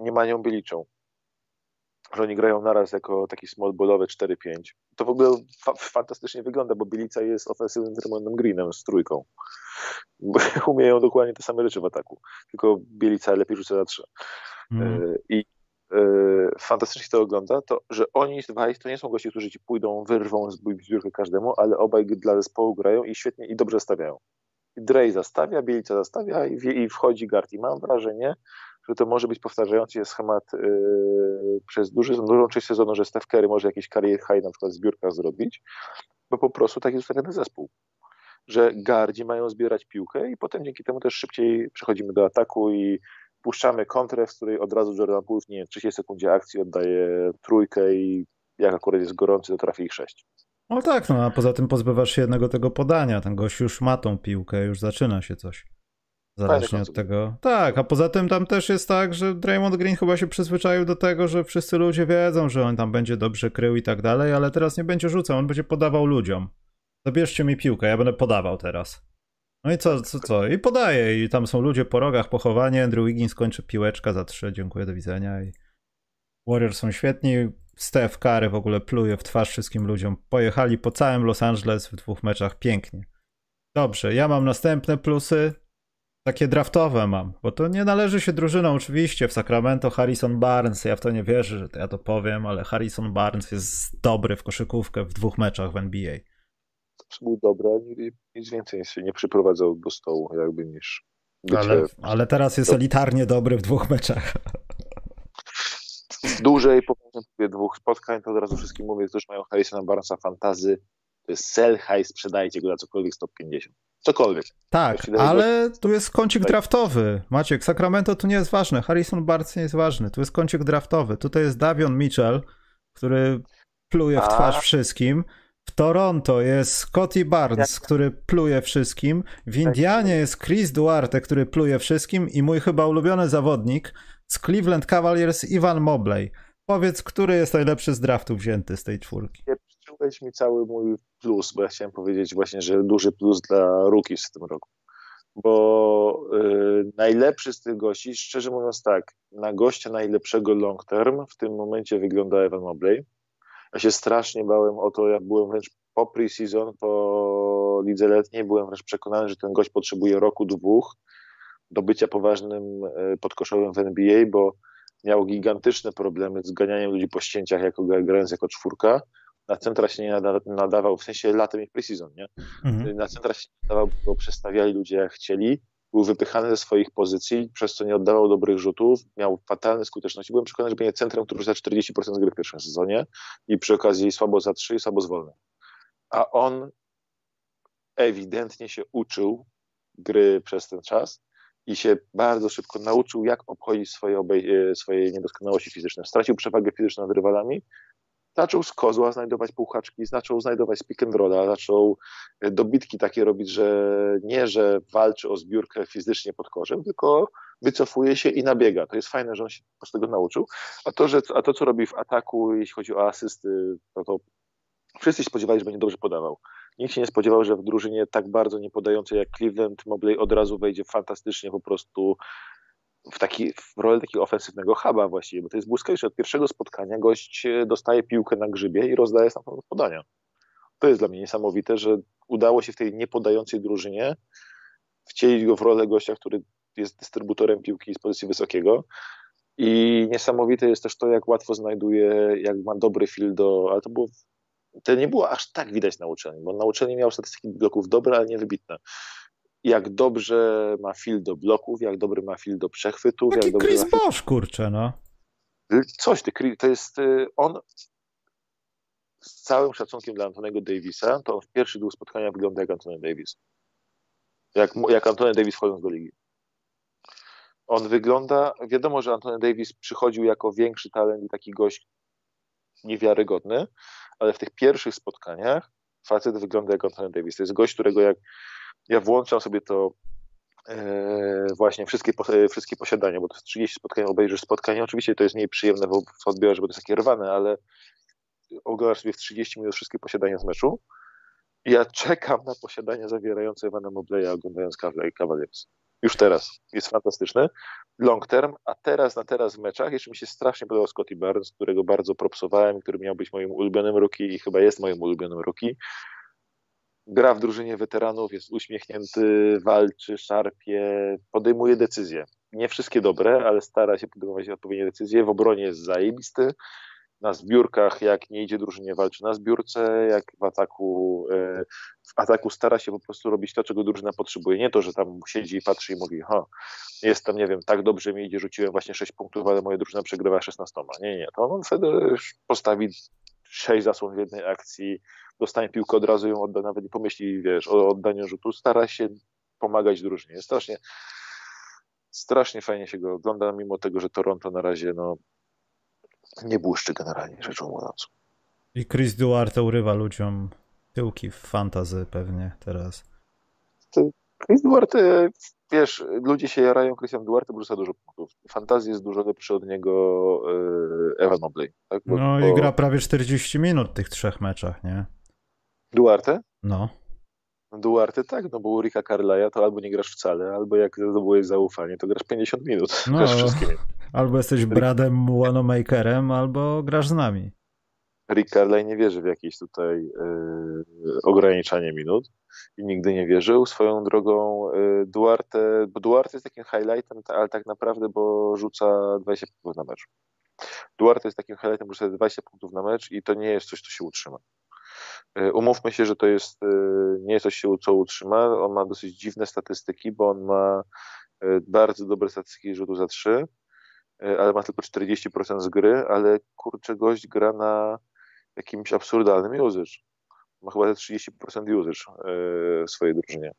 Niemanią Bieliczą, że oni grają naraz jako taki small ballowy 4-5. To w ogóle fa fantastycznie wygląda, bo Bielica jest ofensywnym Draymondem Greenem z trójką. (laughs) Umieją dokładnie te same rzeczy w ataku, tylko Bielica lepiej rzuca na trzy. Mm. I e, fantastycznie to ogląda, to że oni dwaj to nie są goście, którzy ci pójdą, wyrwą z zbiórkę każdemu, ale obaj dla zespołu grają i świetnie i dobrze stawiają. Drej zastawia, Bielica zastawia i, i wchodzi Gart. I mam wrażenie, że to może być powtarzający się schemat yy, przez duży, dużą część sezonu, że Steph Curry może jakiś career high na przykład w zbiórkach zrobić, bo po prostu tak jest ustawiony zespół. Że gardzi mają zbierać piłkę i potem dzięki temu też szybciej przechodzimy do ataku i puszczamy kontrę, w której od razu Jordan Poole w nie, 30 sekundzie akcji oddaje trójkę i jak akurat jest gorący, to trafi ich sześć. No tak, no a poza tym pozbywasz się jednego tego podania. Ten gość już ma tą piłkę, już zaczyna się coś. Zależnie od tego. Tak, a poza tym tam też jest tak, że Draymond Green chyba się przyzwyczaił do tego, że wszyscy ludzie wiedzą, że on tam będzie dobrze krył i tak dalej, ale teraz nie będzie rzucał, on będzie podawał ludziom. Zabierzcie mi piłkę, ja będę podawał teraz. No i co, co, co? I podaje. I tam są ludzie po rogach pochowani. Andrew Wiggins kończy piłeczka za trzy. Dziękuję, do widzenia. I Warriors są świetni. Steph Curry w ogóle pluje w twarz wszystkim ludziom. Pojechali po całym Los Angeles w dwóch meczach pięknie. Dobrze, ja mam następne plusy. Takie draftowe mam, bo to nie należy się drużyną oczywiście w Sacramento Harrison Barnes, ja w to nie wierzę, że ja to powiem, ale Harrison Barnes jest dobry w koszykówkę w dwóch meczach w NBA. Zawsze był dobry, ale nic więcej się nie przyprowadzał do stołu jakby niż ale, ale teraz jest elitarnie dobry w dwóch meczach. Dłużej po dwóch spotkań, to od razu wszystkim mówię, którzy mają Harrisona Barnesa fantazy, to jest sell high, sprzedajcie go za cokolwiek 150. Cokolwiek. Tak, ale tu jest kącik tak. draftowy. Maciek, Sacramento tu nie jest ważne. Harrison Barnes nie jest ważny. Tu jest kącik draftowy. Tutaj jest Davion Mitchell, który pluje w twarz A. wszystkim. W Toronto jest Scotty Barnes, Jak? który pluje wszystkim. W Indianie jest Chris Duarte, który pluje wszystkim. I mój chyba ulubiony zawodnik z Cleveland Cavaliers, Ivan Mobley. Powiedz, który jest najlepszy z draftu wzięty z tej czwórki? Przyciąłeś mi cały mój plus, bo ja chciałem powiedzieć właśnie, że duży plus dla rookies w tym roku. Bo y, najlepszy z tych gości, szczerze mówiąc tak, na gościa najlepszego long term w tym momencie wygląda Evan Mobley. Ja się strasznie bałem o to, jak byłem wręcz po pre-season, po lidze letniej, byłem wręcz przekonany, że ten gość potrzebuje roku, dwóch do bycia poważnym y, podkoszowym w NBA, bo miał gigantyczne problemy z ganianiem ludzi po ścięciach, jako grając jako czwórka na centra się nie nadawał, w sensie latem i pre-season, nie? Mhm. Na centra się nie nadawał, bo przestawiali ludzie jak chcieli, był wypychany ze swoich pozycji, przez co nie oddawał dobrych rzutów, miał fatalne skuteczności. Byłem przekonany, że będzie centrem, który za 40% z gry w pierwszym sezonie i przy okazji słabo za 3 i słabo zwolny. A on ewidentnie się uczył gry przez ten czas i się bardzo szybko nauczył, jak obchodzić swoje, obej- swoje niedoskonałości fizyczne. Stracił przewagę fizyczną nad rywalami, zaczął z kozła znajdować półhaczki, zaczął znajdować pick and rolla, zaczął e, dobitki takie robić, że nie, że walczy o zbiórkę fizycznie pod korzem, tylko wycofuje się i nabiega. To jest fajne, że on się prostu tego nauczył. A to, że, a to co robi w ataku, jeśli chodzi o asysty, no to wszyscy się spodziewali, że będzie dobrze podawał. Nikt się nie spodziewał, że w drużynie tak bardzo niepodającej jak Cleveland Mobley od razu wejdzie fantastycznie po prostu w, taki, w rolę takiego ofensywnego huba właściwie, bo to jest błyskawicznie. Od pierwszego spotkania gość e, dostaje piłkę na grzybie i rozdaje stamtąd podania. To jest dla mnie niesamowite, że udało się w tej niepodającej drużynie wcielić go w rolę gościa, który jest dystrybutorem piłki z pozycji wysokiego. I niesamowite jest też to, jak łatwo znajduje, jak ma dobry feel do. Ale to było. To nie było aż tak widać na uczelni, bo na uczelni miał statystyki bloków dobre, ale nie wybitne jak dobrze ma fil do bloków, jak dobry ma fil do przechwytów. Taki jak dobrze Chris ma Bosch, kurczę, no. Coś, to jest y, on z całym szacunkiem dla Antonego Davisa, to on w pierwszych dwóch spotkaniach wygląda jak Antony Davis. Jak, jak Antony Davis wchodząc do ligi. On wygląda, wiadomo, że Antony Davis przychodził jako większy talent i taki gość niewiarygodny, ale w tych pierwszych spotkaniach facet wygląda jak Antony Davis. To jest gość, którego jak ja włączam sobie to e, właśnie wszystkie, wszystkie posiadania, bo to jest 30 spotkań, obejrzysz spotkanie. Oczywiście to jest mniej przyjemne w, odbiorze, bo to jest takie rwane, ale oglądasz sobie w 30 minut wszystkie posiadania z meczu. Ja czekam na posiadania zawierające Ewana Mobleya oglądając Cavaliers. Już teraz. Jest fantastyczny. Long term, a teraz na teraz w meczach jeszcze mi się strasznie podobał Scotty Barnes, którego bardzo propsowałem, który miał być moim ulubionym rookie i chyba jest moim ulubionym rookie gra w drużynie weteranów, jest uśmiechnięty, walczy, szarpie, podejmuje decyzje. Nie wszystkie dobre, ale stara się podejmować odpowiednie decyzje. W obronie jest zajebisty. Na zbiórkach, jak nie idzie drużynie, walczy na zbiórce, jak w ataku, e, w ataku stara się po prostu robić to, czego drużyna potrzebuje. Nie to, że tam siedzi i patrzy i mówi, ha, jest tam, nie wiem, tak dobrze mi idzie, rzuciłem właśnie 6 punktów, ale moja drużyna przegrywa 16. Nie, nie, to on wtedy postawi 6 zasłon w jednej akcji, dostanie piłkę, od razu ją odda, nawet nie pomyśli, wiesz, o oddaniu rzutu, stara się pomagać drużynie. Strasznie, strasznie fajnie się go ogląda, mimo tego, że Toronto na razie, no, nie błyszczy generalnie, rzecz ujmując. I Chris Duarte urywa ludziom tyłki w fantazy pewnie teraz. Chris Duarte, wiesz, ludzie się jarają Christian Duarte, bo rzuca dużo punktów. Fantazji jest dużo lepszy od niego e, Evan Mobley. Tak? Bo, no i gra prawie 40 minut w tych trzech meczach, nie? Duarte? No. Duarte tak, no bo u Rika Carlaya to albo nie grasz wcale, albo jak zdobyłeś zaufanie, to grasz 50 minut. No, grasz wszystkimi. Albo jesteś Bradem Wanamakerem, albo grasz z nami. Rick Carlay nie wierzy w jakieś tutaj y, ograniczanie minut i nigdy nie wierzył. Swoją drogą y, Duarte, bo Duarte jest takim highlightem, ale tak naprawdę, bo rzuca 20 punktów na mecz. Duarte jest takim highlightem, bo rzuca 20 punktów na mecz i to nie jest coś, co się utrzyma. Y, umówmy się, że to jest nie jest coś, co utrzyma. On ma dosyć dziwne statystyki, bo on ma bardzo dobre statystyki rzutu za 3, ale ma tylko 40% z gry, ale kurczę, gość gra na jakimś absurdalnym usage. Ma chyba 30% usage e, w swojej drużynie.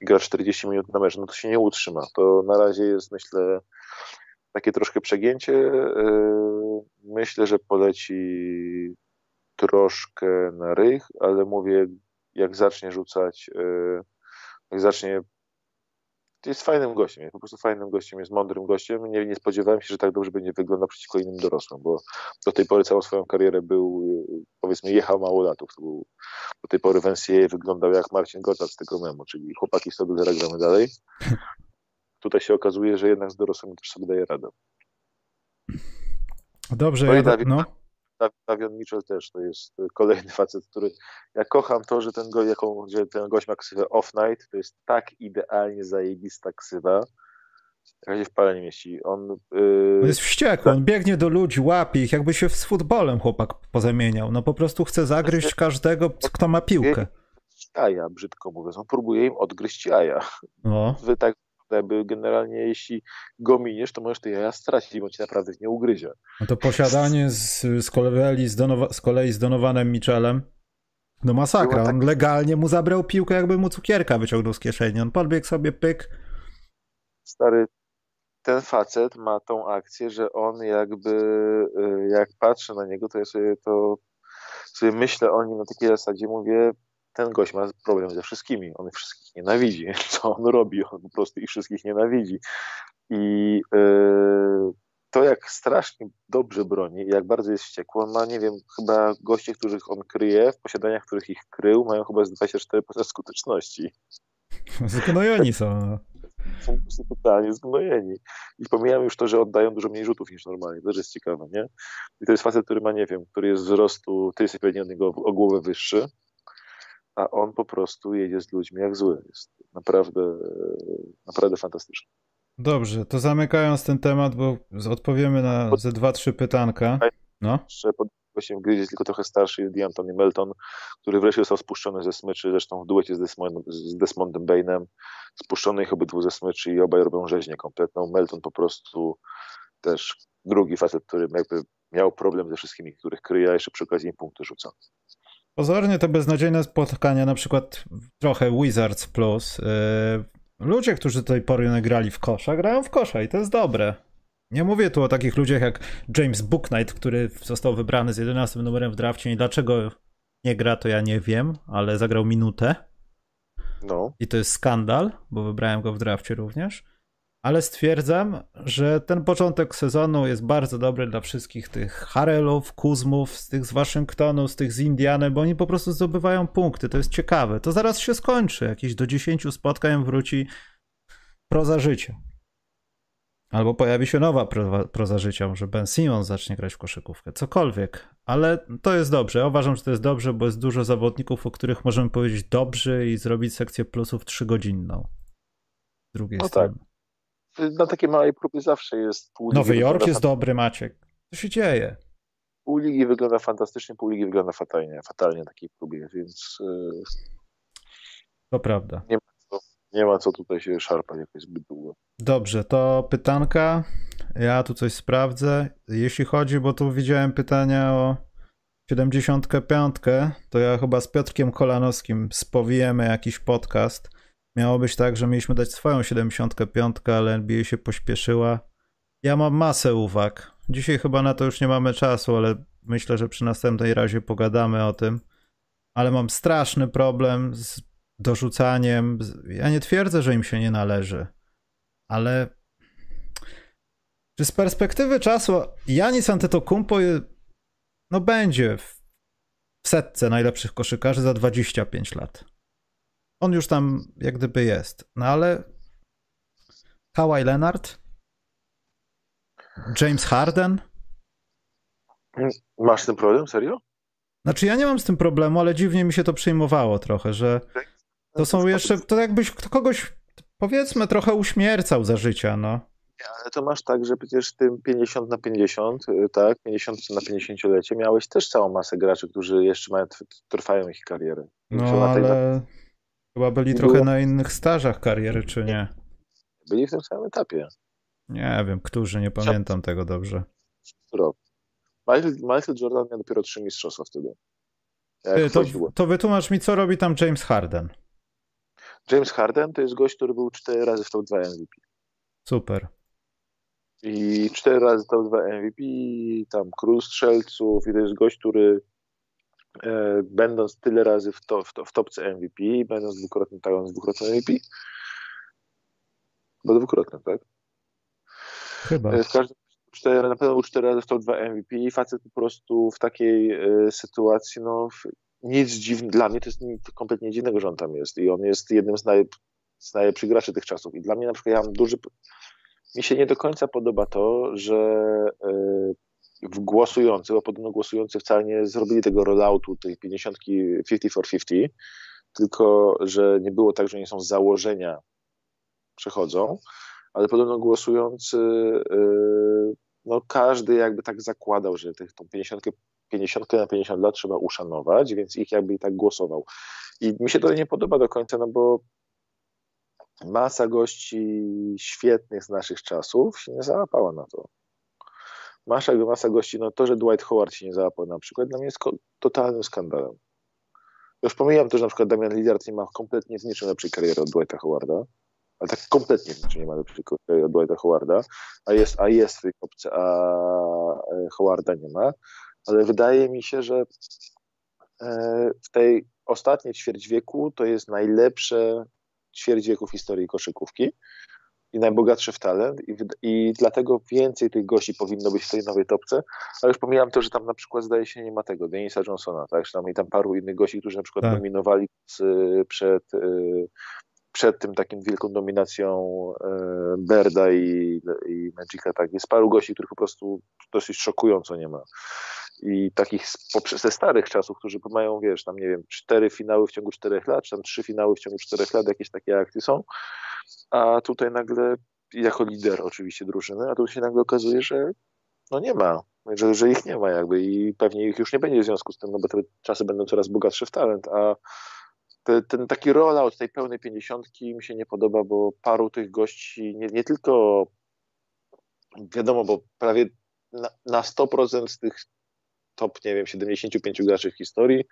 Gra 40 minut na mecz, no to się nie utrzyma. To na razie jest, myślę, takie troszkę przegięcie. E, myślę, że poleci troszkę na rych, ale mówię, jak zacznie rzucać, e, jak zacznie jest fajnym gościem, jest po prostu fajnym gościem, jest mądrym gościem. Nie, nie spodziewałem się, że tak dobrze będzie wyglądał przeciwko innym dorosłym, bo do tej pory całą swoją karierę był, powiedzmy, jechał mało latów. To był, do tej pory w NCAA wyglądał jak Marcin Gotthard z tego memu, czyli chłopaki 100 dolara gramy dalej. Tutaj się okazuje, że jednak z dorosłymi też sobie daje radę. Dobrze, no ja, no. Davion Mitchell też to jest kolejny (laughs) facet, który ja kocham to, że ten, go, jaką, że ten gość ma ksywę Off Night, to jest tak idealnie zajebista ksywa, jaka się w pale nie mieści. On, yy... on jest wściekły, on biegnie do ludzi, łapie ich, jakby się z futbolem chłopak pozamieniał. No po prostu chce zagryźć każdego, kto ma piłkę. Jaja, brzydko mówiąc. On próbuje im odgryźć jaja. No. Wy tak jakby generalnie jeśli go miniesz, to możesz te jaja stracić, bo ci naprawdę nie ugryzie. No to posiadanie z, z, kolei, z, Donowa, z kolei z Donowanem Michelem no masakra, tak... on legalnie mu zabrał piłkę, jakby mu cukierka wyciągnął z kieszeni. On podbiegł sobie, pyk. Stary, ten facet ma tą akcję, że on jakby, y, jak patrzę na niego, to ja sobie to sobie myślę o nim na takiej zasadzie, mówię, ten gość ma problem ze wszystkimi, on wszystkich nienawidzi. (laughs) Co on robi? On po prostu ich wszystkich nienawidzi. I yy, to, jak strasznie dobrze broni, jak bardzo jest wściekły, on ma, nie wiem, chyba goście, których on kryje, w posiadaniach, których ich krył, mają chyba z 24% skuteczności. (laughs) Zgnojeni są. No. Są po prostu totalnie zgnojeni. I pomijam już to, że oddają dużo mniej rzutów niż normalnie. To też jest ciekawe, nie? I to jest facet, który ma, nie wiem, który jest wzrostu, ty jesteś pewnie od niego o głowę wyższy, a on po prostu jedzie z ludźmi jak zły. Jest naprawdę, naprawdę fantastyczny. Dobrze, to zamykając ten temat, bo odpowiemy na ze dwa, trzy pytanka. No. Jeszcze pod gościem gry jest tylko trochę starszy, jest D'Antoni Melton, który wreszcie został spuszczony ze smyczy, zresztą w duecie z, Desmond, z Desmondem Bainem, spuszczony ich obydwu ze smyczy i obaj robią rzeźnię kompletną. Melton po prostu też drugi facet, który jakby miał problem ze wszystkimi, których kryje, a jeszcze przy okazji im punkty rzuca. Pozornie to beznadziejne spotkania, na przykład trochę Wizards Plus. Yy, ludzie, którzy do tej pory nagrali w kosza, grają w kosza i to jest dobre. Nie mówię tu o takich ludziach jak James Booknight, który został wybrany z 11 numerem w drafcie i dlaczego nie gra, to ja nie wiem, ale zagrał minutę. No. I to jest skandal, bo wybrałem go w drafcie również ale stwierdzam, że ten początek sezonu jest bardzo dobry dla wszystkich tych Harelów, Kuzmów, z tych z Waszyngtonu, z tych z Indiany, bo oni po prostu zdobywają punkty. To jest ciekawe. To zaraz się skończy. Jakieś do 10 spotkań wróci proza życia. Albo pojawi się nowa proza, proza życia, może Ben Simon zacznie grać w koszykówkę, cokolwiek. Ale to jest dobrze. Ja uważam, że to jest dobrze, bo jest dużo zawodników, o których możemy powiedzieć dobrze i zrobić sekcję plusów trzygodzinną. Z drugiej no strony. Tak na takiej małej próbie zawsze jest pół Nowy Jork jest dobry, Maciek. Co się dzieje? Pół ligi wygląda fantastycznie, pół ligi wygląda fatalnie, fatalnie na takiej próbie, więc... To prawda. Nie ma co, nie ma co tutaj się szarpać jakoś zbyt długo. Dobrze, to pytanka. Ja tu coś sprawdzę. Jeśli chodzi, bo tu widziałem pytania o 75, to ja chyba z Piotrkiem Kolanowskim spowijemy jakiś podcast Miało być tak, że mieliśmy dać swoją 75, ale NBA się pośpieszyła. Ja mam masę uwag. Dzisiaj chyba na to już nie mamy czasu, ale myślę, że przy następnej razie pogadamy o tym. Ale mam straszny problem z dorzucaniem. Ja nie twierdzę, że im się nie należy, ale czy z perspektywy czasu Janis Antetokounmpo no będzie w setce najlepszych koszykarzy za 25 lat. On już tam jak gdyby jest. No ale Kawhi Leonard, James Harden. Masz ten problem, serio? Znaczy ja nie mam z tym problemu, ale dziwnie mi się to przyjmowało trochę, że to są jeszcze, to jakbyś kogoś powiedzmy trochę uśmiercał za życia, no. Ale to masz tak, że przecież tym 50 na 50, y, tak, 50 na 50-lecie miałeś też całą masę graczy, którzy jeszcze mają, trwają ich kariery. No ale chyba byli trochę było... na innych stażach kariery, czy nie? Byli w tym samym etapie. Nie wiem, którzy, nie pamiętam tego dobrze. Rok. Michael, Michael Jordan miał dopiero trzy mistrzostwa wtedy. Ty, to, to wytłumacz mi, co robi tam James Harden. James Harden to jest gość, który był cztery razy w top 2 MVP. Super. I cztery razy top 2 MVP, tam król strzelców i to jest gość, który będąc tyle razy w, to, w, to, w topce MVP, będąc dwukrotnym, tak, dwukrotnym MVP, bo dwukrotnym, tak? Chyba. E, w każdym cztery, na pewno był cztery razy w top 2 MVP i facet po prostu w takiej e, sytuacji, no nic dziwnego, dla mnie to jest nic kompletnie dziwnego, że on tam jest i on jest jednym z, naj, z najlepszych graczy tych czasów i dla mnie na przykład ja mam duży, mi się nie do końca podoba to, że e, w głosujący, bo podobno głosujący wcale nie zrobili tego rolloutu tej 50 50 for 50, tylko że nie było tak, że nie są z założenia przechodzą, ale podobno głosujący, yy, no każdy jakby tak zakładał, że tych, tą 50, 50 na 50 lat trzeba uszanować, więc ich jakby i tak głosował. I mi się to nie podoba do końca, no bo masa gości świetnych z naszych czasów się nie załapała na to. Masa, masa gości, no to, że Dwight Howard się nie załapał na przykład, dla mnie jest totalnym skandalem. Już pomijam to, że na przykład Damian Lillard nie ma kompletnie z niczym lepszej kariery od Dwighta Howarda, ale tak kompletnie znaczy nie ma lepszej kariery od Dwighta Howarda, a jest, a jest w tej kopce, a e, Howarda nie ma, ale wydaje mi się, że e, w tej ostatniej ćwierć wieku to jest najlepsze ćwierć wieku w historii koszykówki i najbogatszy w talent i, i dlatego więcej tych gości powinno być w tej nowej topce, ale już pomijam to, że tam na przykład zdaje się nie ma tego, Denisa Johnsona, tak, że tam i tam paru innych gości, którzy na przykład tak. dominowali z, przed, y, przed tym takim wielką dominacją y, Berda i, i Magica, tak, jest paru gości, których po prostu dosyć szokująco nie ma i takich ze starych czasów, którzy mają, wiesz, tam nie wiem, cztery finały w ciągu czterech lat, czy tam trzy finały w ciągu czterech lat, jakieś takie akcje są, a tutaj nagle, jako lider oczywiście drużyny, a tu się nagle okazuje, że no nie ma, że, że ich nie ma jakby i pewnie ich już nie będzie w związku z tym, no bo te czasy będą coraz bogatsze w talent, a te, ten taki rollout tej pełnej pięćdziesiątki mi się nie podoba, bo paru tych gości, nie, nie tylko wiadomo, bo prawie na, na 100% z tych top, nie wiem, 75 graczy w historii.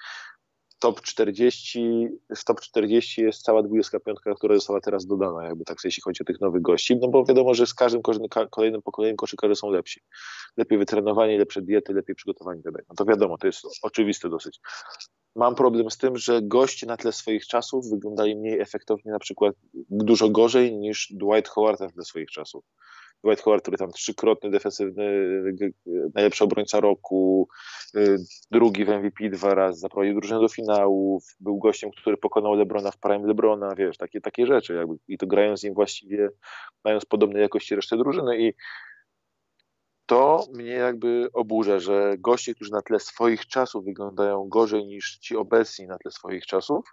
Top 40, z top 40 jest cała 25, która została teraz dodana, jakby tak, jeśli chodzi o tych nowych gości, no bo wiadomo, że z każdym kolejnym pokoleniem koszykarze są lepsi. Lepiej wytrenowani, lepsze diety, lepiej przygotowani itd. No to wiadomo, to jest oczywiste dosyć. Mam problem z tym, że goście na tle swoich czasów wyglądali mniej efektownie, na przykład dużo gorzej niż Dwight Howard na tle swoich czasów. Dwight Howard, który tam trzykrotny defensywny, najlepszy obrońca roku, y, drugi w MVP dwa razy, zaprowadził drużynę do finałów, był gościem, który pokonał Lebrona w prime Lebrona, wiesz, takie, takie rzeczy jakby. I to grając z nim właściwie, mając podobnej jakości resztę drużyny i to mnie jakby oburza, że goście, którzy na tle swoich czasów wyglądają gorzej niż ci obecni na tle swoich czasów,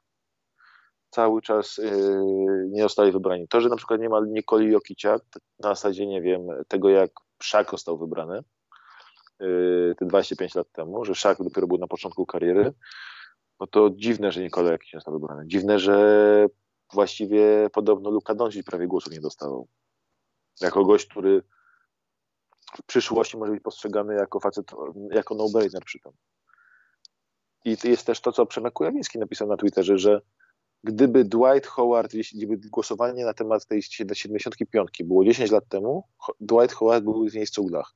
cały czas yy, nie zostali wybrani. To, że na przykład nie ma Nikoli Jokicia, na zasadzie, nie wiem, tego jak Szak został wybrany yy, te 25 lat temu, że Szak dopiero był na początku kariery, no to dziwne, że Nikola Jokic nie został wybrany. Dziwne, że właściwie podobno Luka Doncic prawie głosu nie dostawał. Jako gość, który w przyszłości może być postrzegany jako facet, jako no-brainer przy tym. I jest też to, co Przemek Kujawiński napisał na Twitterze, że gdyby Dwight Howard, gdyby głosowanie na temat tej 75 było 10 lat temu, Dwight Howard był w niej cuglach.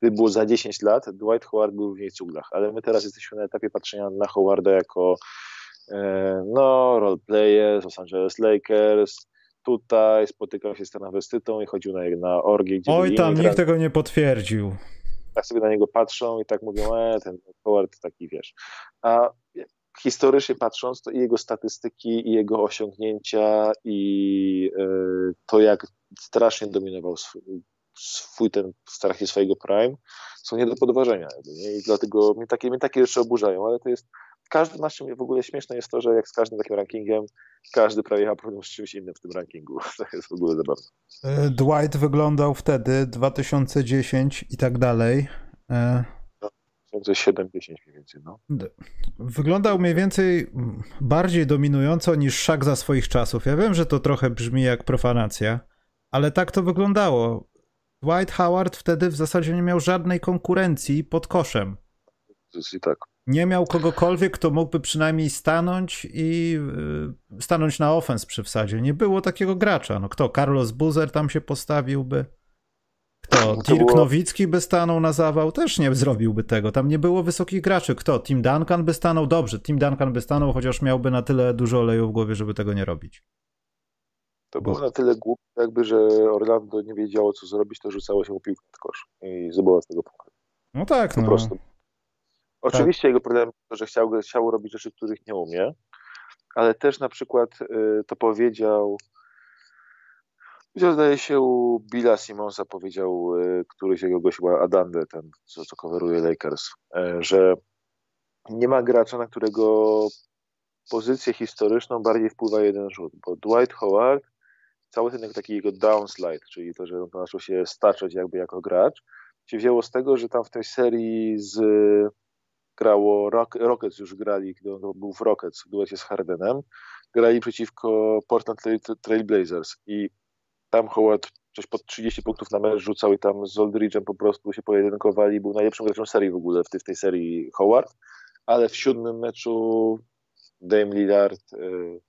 Gdyby było za 10 lat, Dwight Howard był w niej cuglach. Ale my teraz jesteśmy na etapie patrzenia na Howarda jako e, no, role player, Los Angeles Lakers, tutaj spotykał się z transwestytą i chodził na, na orgię. Gdzie Oj tam, nikt tego nie potwierdził. Tak sobie na niego patrzą i tak mówią, e, ten Howard taki, wiesz. A historycznie patrząc, to i jego statystyki, i jego osiągnięcia, i e, to, jak strasznie dominował swój, swój ten w trakcie swojego prime, są nie do podważenia. Nie? I dlatego mnie takie, mnie takie rzeczy oburzają, ale to jest każdy ma w ogóle śmieszne jest to, że jak z każdym takim rankingiem, każdy prawie jechał problem z czymś innym w tym rankingu. (laughs) To jest w ogóle zabawne. E, Dwight wyglądał wtedy, 2010 i tak dalej. 2007-10 mniej więcej, no. Wyglądał mniej więcej bardziej dominująco niż Szak za swoich czasów. Ja wiem, że to trochę brzmi jak profanacja, ale tak to wyglądało. Dwight Howard wtedy w zasadzie nie miał żadnej konkurencji pod koszem. I tak. Nie miał kogokolwiek, kto mógłby przynajmniej stanąć i y, stanąć na ofens przy wsadzie. Nie było takiego gracza. No kto? Carlos Buzer tam się postawiłby? Kto? Dirk było... Nowicki by stanął na zawał? Też nie zrobiłby tego. Tam nie było wysokich graczy. Kto? Tim Duncan by stanął? Dobrze, Tim Duncan by stanął, chociaż miałby na tyle dużo oleju w głowie, żeby tego nie robić. To było na tyle głupie, jakby, że Orlando nie wiedziało, co zrobić, to rzucało się piłkę w kosz i zdobyło z tego punktu. No tak, po no. Prostu. Oczywiście tak. jego problem to, że chciał, chciał robić rzeczy, których nie umie, ale też na przykład y, to powiedział zdaje się u Billa Simonsa powiedział y, któryś jego gość, chyba Adande, ten co, co coveruje Lakers, y, że nie ma gracza, na którego pozycję historyczną bardziej wpływa jeden rzut, bo Dwight Howard cały ten taki jego downslide, czyli to, że on zaczął się staczać jakby jako gracz, się wzięło z tego, że tam w tej serii z grało Rock, Rockets już grali, kiedy on był w Rockets w duecie z Hardenem, grali przeciwko Portland Trail Blazers i tam Howard coś pod 30 punktów na mecz rzucał i tam z Oldridge'em po prostu się pojedynkowali. Był najlepszym graczem serii w ogóle w tej, w tej serii Howard, ale w siódmym meczu Dame Lillard y,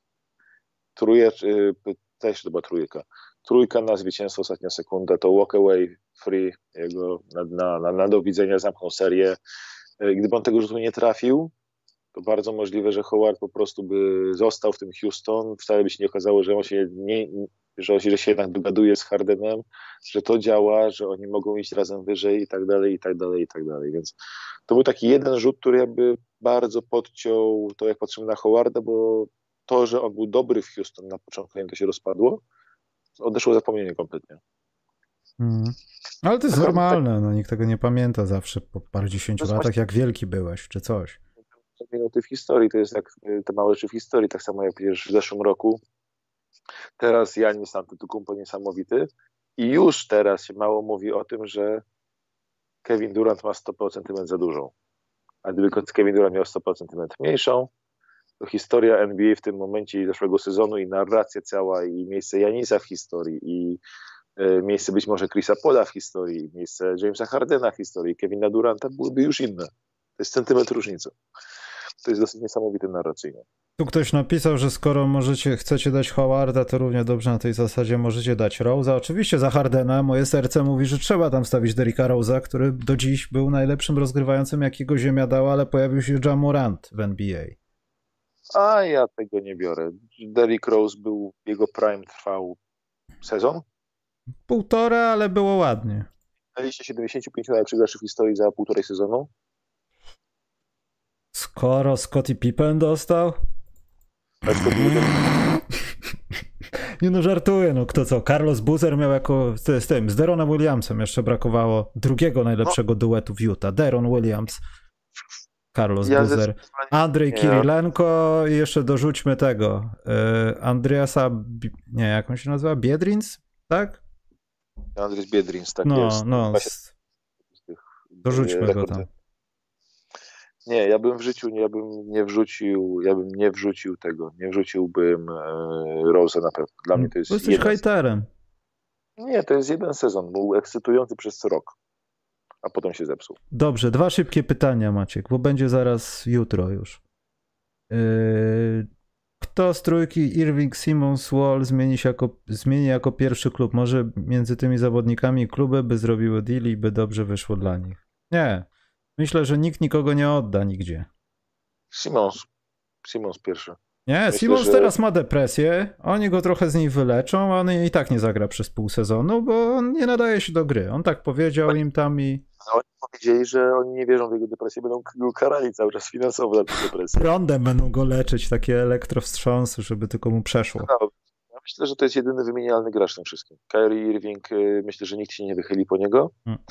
truje, y, też to trójka. Trójka na zwycięstwo, ostatnia sekunda, to walk away free, jego na, na, na, na do widzenia zamknął serię. Y, gdyby on tego rzutu nie trafił, to bardzo możliwe, że Howard po prostu by został w tym Houston. Wcale by się nie okazało, że on się nie, że, że się jednak dogaduje z Hardenem, że to działa, że oni mogą iść razem wyżej i tak dalej, i tak dalej, i tak dalej. Więc to był taki jeden rzut, który jakby bardzo podciął to, jak patrzymy na Howarda, bo to, że on był dobry w Houston na początku, jak to się rozpadło, odeszło zapomnienie kompletnie. Mm. Ale to jest tak, normalne, tak, no nikt tego nie pamięta zawsze po paru dziesięciu latach, właśnie... jak wielki byłeś, czy coś. Minuty w historii, to jest jak te małe rzeczy w historii, tak samo jak przecież w zeszłym roku Teraz Janis Antetokounmpo niesamowity i już teraz się mało mówi o tym, że Kevin Durant ma 100 cm za dużą. A gdyby Kevin Durant miał 100 cm mniejszą, to historia NBA w tym momencie zeszłego sezonu i narracja cała i miejsce Janisa w historii i e, miejsce być może Chrisa Pola w historii, miejsce Jamesa Hardena w historii, Kevina Duranta byłyby już inne. To jest centymetr różnicy. To jest dosyć niesamowite narracyjnie. Tu ktoś napisał, że skoro możecie, chcecie dać Howarda, to równie dobrze na tej zasadzie możecie dać Rose'a. Oczywiście za Hardena moje serce mówi, że trzeba tam stawić Derricka Rose'a, który do dziś był najlepszym rozgrywającym, jakiego Ziemia dała, ale pojawił się John Morant w NBA. A ja tego nie biorę. Derrick Rose był, jego prime trwał sezon? Półtora, ale było ładnie. Na liście 75 najlepszych graczy w historii za półtorej sezonu? Skoro Scottie Pippen dostał? (laughs) Nie no, żartuję, no kto co, Carlos Boozer miał jako, z, z tym, z Deronem Williamsem jeszcze brakowało drugiego najlepszego no. duetu w Utah, Deron Williams, Carlos ja Boozer, Andrzej Kirilenko i jeszcze dorzućmy tego, y, Andreasa, nie, jak on się nazywa, Biedrins, tak? Andrzej Biedrins, tak no, jest. No, dorzućmy go tam. Nie, ja bym w życiu ja bym nie wrzucił, ja bym nie wrzucił tego, nie wrzuciłbym e, Rose'a na pewno. Dla mnie to jest. Bo jesteś hejterem. Nie, to jest jeden sezon. Był ekscytujący przez rok, a potem się zepsuł. Dobrze, dwa szybkie pytania, Maciek, bo będzie zaraz jutro już. Yy, kto z trójki Irving Simmons Wall zmieni, się jako, zmieni jako pierwszy klub? Może między tymi zawodnikami kluby by zrobiły deal i by dobrze wyszło dla nich? Nie. Myślę, że nikt nikogo nie odda nigdzie. Simons. Simons pierwszy. Nie, Myślę, Simons że... teraz ma depresję, oni go trochę z niej wyleczą, a on i tak nie zagra przez pół sezonu, bo on nie nadaje się do gry. On tak powiedział im tam i... Oni powiedzieli, że oni nie wierzą w jego depresję, będą go karali cały czas finansowo za tę depresję. Prądem będą go leczyć, takie elektrowstrząsy, żeby tylko mu przeszło. No, ja myślę, że to jest jedyny wymienialny gracz w tym wszystkim. Kyrie Irving, y, myślę, że nikt się nie wychyli po niego. Hmm.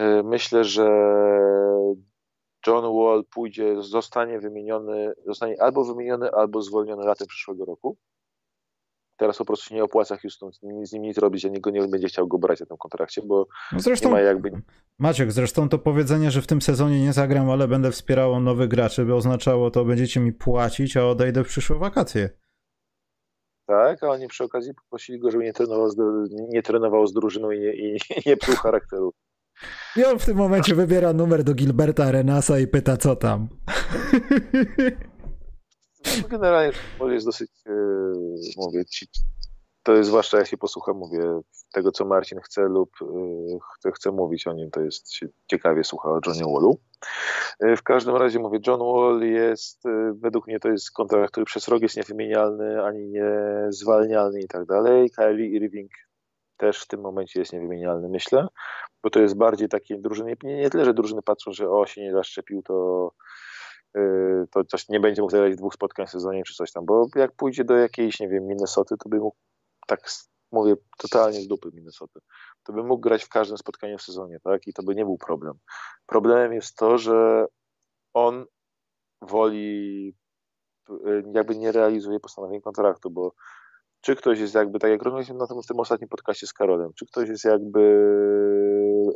Y, myślę, że John Wall pójdzie, zostanie wymieniony, zostanie albo wymieniony, albo zwolniony latem przyszłego roku. Teraz po prostu nie opłaca Houston z nim nic robić, a niego nie będzie chciał go brać na tym kontrakcie, bo no zresztą, nie ma jakby... Maciek, zresztą to powiedzenie, że w tym sezonie nie zagram, ale będę wspierał nowych graczy, by oznaczało to, będziecie mi płacić, a odejdę w przyszłe wakacje. Tak, a oni przy okazji poprosili go, żeby nie trenował z, nie trenował z drużyną i nie, i nie psuł charakteru. I on w tym momencie wybiera numer do Gilberta Arenasa i pyta, co tam. No, generalnie jest dosyć, yy, mówię ci, to jest zwłaszcza jak się posłucham, mówię, tego co Marcin chce lub yy, chce, mówić o nim, to jest ciekawie słucha o Johnie Wallu. Yy, w każdym razie mówię, John Wall jest, według mnie to jest kontrakt, który przez rok jest niewymienialny, ani nie zwalnialny i tak dalej. Kylie Irving też w tym momencie jest niewymienialny, myślę, bo to jest bardziej takie drużyny, nie, nie tyle, że drużyny patrzą, że o, się nie zaszczepił, to yy, to coś nie będzie mógł zagrać dwóch spotkań w sezonie czy coś tam, bo jak pójdzie do jakiejś, nie wiem, Minnesoty, to by mógł, tak mówię, totalnie z dupy Minnesoty, to by mógł grać w każdym spotkaniu w sezonie, tak, i to by nie był problem. Problemem jest to, że on woli, yy, jakby nie realizuje postanowień kontraktu, bo czy ktoś jest jakby, tak jak rozmawialiśmy na tym, w tym ostatnim podcaście z Karolem, czy ktoś jest jakby,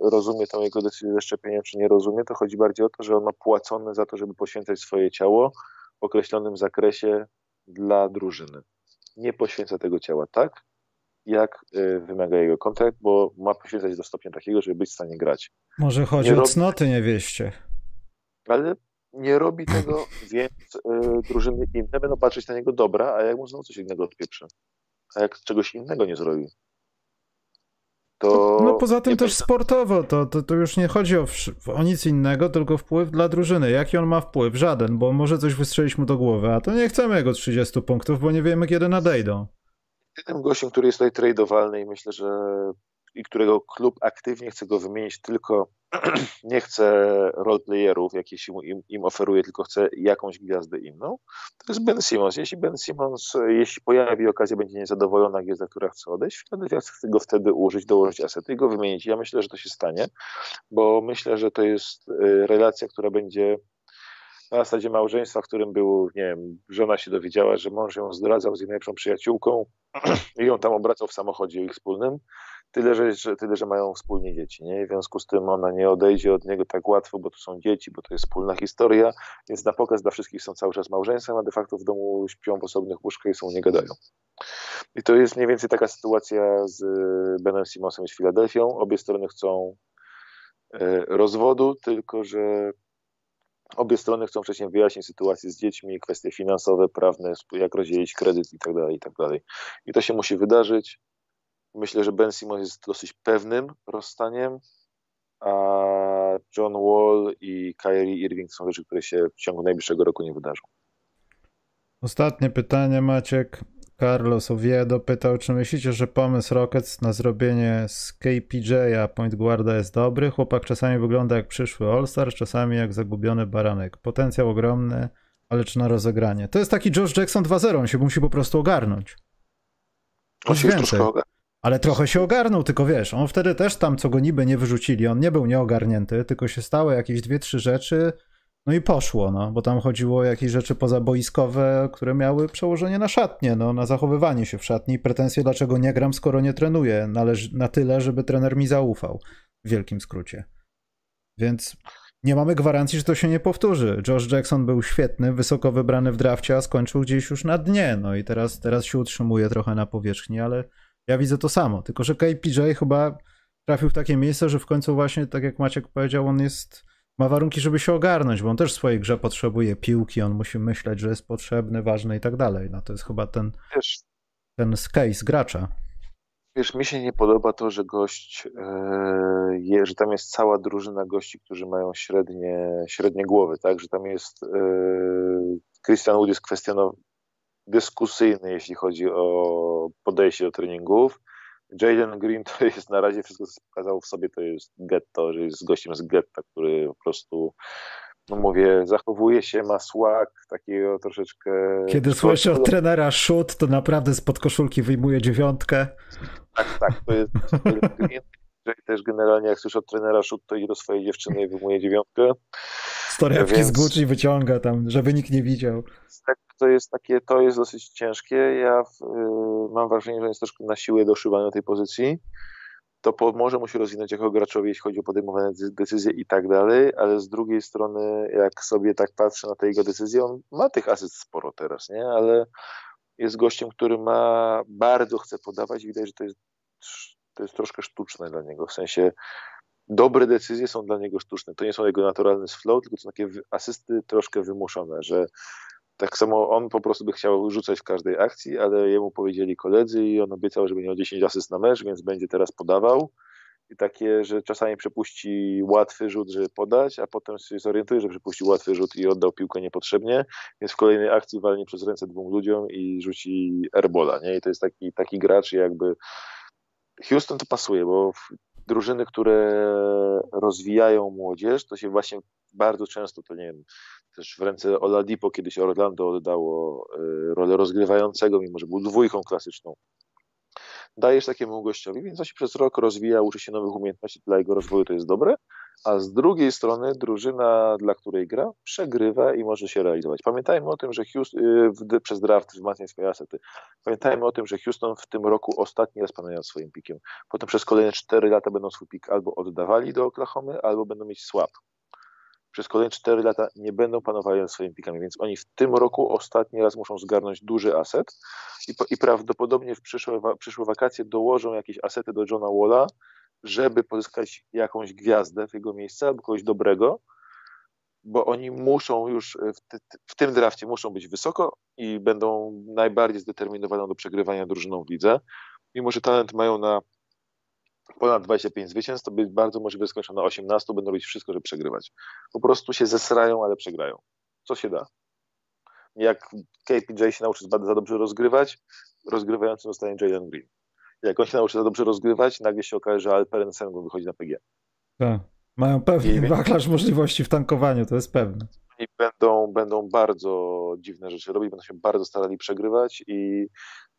rozumie tą jego decyzję ze szczepieniem, czy nie rozumie, to chodzi bardziej o to, że on ma płacone za to, żeby poświęcać swoje ciało w określonym zakresie dla drużyny. Nie poświęca tego ciała tak, jak y, wymaga jego kontrakt, bo ma poświęcać do stopnia takiego, żeby być w stanie grać. Może chodzi nie o robi... cnoty niewieście. Ale nie robi tego, więc y, drużyny inne będą patrzeć na niego dobra, a jak mu znowu coś innego odpieprzy a jak czegoś innego nie zrobi, to... No poza tym też sportowo, to, to, to już nie chodzi o, o, nic innego, tylko wpływ dla drużyny. Jaki on ma wpływ? Żaden, bo może coś wystrzelić mu do głowy, a to nie chcemy jego 30 punktów, bo nie wiemy kiedy nadejdą. Tym gościem, który jest tutaj tradowalny i myślę, że i którego klub aktywnie chce go wymienić tylko (clears throat) nie chce roleplayerów, jakie się im, im oferuje, tylko chce jakąś gwiazdę inną, to jest Ben Simmons. Jeśli Ben Simmons, jeśli pojawi okazja, będzie niezadowolona gwiazda, która chce odejść, Philadelphia chce go wtedy użyć, dołożyć asety i go wymienić. Ja myślę, że to się stanie, bo myślę, że to jest y, relacja, która będzie na zasadzie małżeństwa, w którym był, nie wiem, żona się dowiedziała, że mąż ją zdradzał z jej najlepszą przyjaciółką (clears throat) i ją tam obracał w samochodzie ich wspólnym Tyle że, że, tyle, że mają wspólnie dzieci, nie? I w związku z tym ona nie odejdzie od niego tak łatwo, bo to są dzieci, bo to jest wspólna historia, więc na pokaz dla wszystkich są cały czas małżeństwem, a de facto w domu śpią w osobnych łóżkach i są nie gadają. I to jest mniej więcej taka sytuacja z Benem Simonsem i z Filadelfią. Obie strony chcą e, rozwodu, tylko że obie strony chcą wcześniej wyjaśnić sytuację z dziećmi, kwestie finansowe, prawne, jak rozdzielić kredyt i tak dalej, i tak dalej. I to się musi wydarzyć. Myślę, że Ben Simmons jest dosyć pewnym rozstaniem, a John Wall i Kyrie Irving są rzeczy, które się w ciągu najbliższego roku nie wydarzą. Ostatnie pytanie, Maciek. Carlos Oviedo pytał, czy myślicie, że pomysł Rockets na zrobienie z KPJ-a point guarda jest dobry? Chłopak czasami wygląda jak przyszły All-Star, czasami jak zagubiony baranek. Potencjał ogromny, ale czy na rozegranie? To jest taki Josh Jackson 2-0, on się musi po prostu ogarnąć. On się więcej. Ale trochę się ogarnął, tylko wiesz, on wtedy też tam, co go niby nie wyrzucili, on nie był nieogarnięty, tylko się stały jakieś dwie, trzy rzeczy, no i poszło, no, bo tam chodziło o jakieś rzeczy pozaboiskowe, które miały przełożenie na szatnie, no, na zachowywanie się w szatni pretensje, dlaczego nie gram, skoro nie trenuję, należy, na tyle, żeby trener mi zaufał, w wielkim skrócie. Więc nie mamy gwarancji, że to się nie powtórzy. Josh Jackson był świetny, wysoko wybrany w drafcie, a skończył gdzieś już na dnie, no i teraz, teraz się utrzymuje trochę na powierzchni, ale ja widzę to samo, tylko że KPJ chyba trafił w takie miejsce, że w końcu właśnie, tak jak Maciek powiedział, on jest, ma warunki, żeby się ogarnąć, bo on też w swojej grze potrzebuje piłki, on musi myśleć, że jest potrzebny, ważny i tak dalej. No to jest chyba ten, wiesz, ten case gracza. Wiesz, mi się nie podoba to, że gość, e, że tam jest cała drużyna gości, którzy mają średnie, średnie głowy, tak, że tam jest e, Christian Wood jest kwestionowany, dyskusyjny, jeśli chodzi o podejście do treningów. Jalen Green to jest na razie wszystko, co pokazał w sobie, to jest getto, że jest gościem z getta, który po prostu no mówię, zachowuje się, ma swag takiego troszeczkę... Kiedy słyszę od trenera shoot, to naprawdę spod koszulki wyjmuje dziewiątkę. Tak, tak, to jest też generalnie jak słyszę od trenera shoot, to idzie do swojej dziewczyny i wyjmuje dziewiątkę. Z torebki Więc... z Gucci wyciąga tam, żeby nikt nie widział. Tak, to jest takie, to jest dosyć ciężkie. Ja y, mam wrażenie, że jest troszkę na siłę doszywania tej pozycji to pomoże mu się rozwinąć jako graczowi, jeśli chodzi o podejmowane decyzje i tak dalej, ale z drugiej strony, jak sobie tak patrzę na te jego decyzje, on ma tych asyst sporo teraz, nie? Ale jest gościem, który ma, bardzo chce podawać i widać, że to jest, to jest troszkę sztuczne dla niego, w sensie dobre decyzje są dla niego sztuczne, to nie są jego naturalny flow, tylko to takie asysty troszkę wymuszone, że tak samo on po prostu by chciał rzucać w każdej akcji, ale jemu powiedzieli koledzy i on obiecał, że będzie miał 10 asyst na mecz, więc będzie teraz podawał. I takie, że czasami przepuści łatwy rzut, żeby podać, a potem się zorientuje, że przepuścił łatwy rzut i oddał piłkę niepotrzebnie, więc w kolejnej akcji walnie przez ręce dwóm ludziom i rzuci airbola, nie? I to jest taki, taki gracz jakby... Houston to pasuje, bo drużyny, które rozwijają młodzież, to się właśnie bardzo często, to nie wiem, też w ręce Oladipo kiedyś Orlando oddało y, rolę rozgrywającego, mimo że był dwójką klasyczną. Dajesz takiemu gościowi, więc on się przez rok rozwija, uczy się nowych umiejętności, dla jego rozwoju to jest dobre, a z drugiej strony drużyna, dla której gra, przegrywa i może się realizować. Pamiętajmy o tym, że Houston, y, przez draft wzmacnia swoje asety. Pamiętajmy o tym, że Houston w tym roku ostatni raz panują swoim pikiem. Potem przez kolejne 4 lata będą swój pik albo oddawali do Oklahomy, albo będą mieć swap przez kolejne 4 lata nie będą panowali nad swoimi pikami, więc oni w tym roku ostatni raz muszą zgarnąć duży aset i, i prawdopodobnie w przyszłe, przyszłe wakacje dołożą jakieś asety do Johna Walla, żeby pozyskać jakąś gwiazdę w jego miejsce albo kogoś dobrego, bo oni muszą już w, ty, w, tym drafcie muszą być wysoko i będą najbardziej zdeterminowaną do przegrywania drużyną w lidze. Mimo, że talent mają na ponad 25 zwycięstw, to być bardzo możliwe skończą na 18, będą robić wszystko, żeby przegrywać. Po prostu się zesrają, ale przegrają. Co się da? Jak KPJ się nauczy za dobrze rozgrywać, rozgrywającym zostanie Jalen Green. Jak on się nauczy za dobrze rozgrywać, nagle się okaże, że Alperen Sengun wychodzi na PG. Tak. Mają pewnie wachlarz możliwości w tankowaniu, to jest pewne. I będą, będą bardzo dziwne rzeczy robić, będą się bardzo starali przegrywać i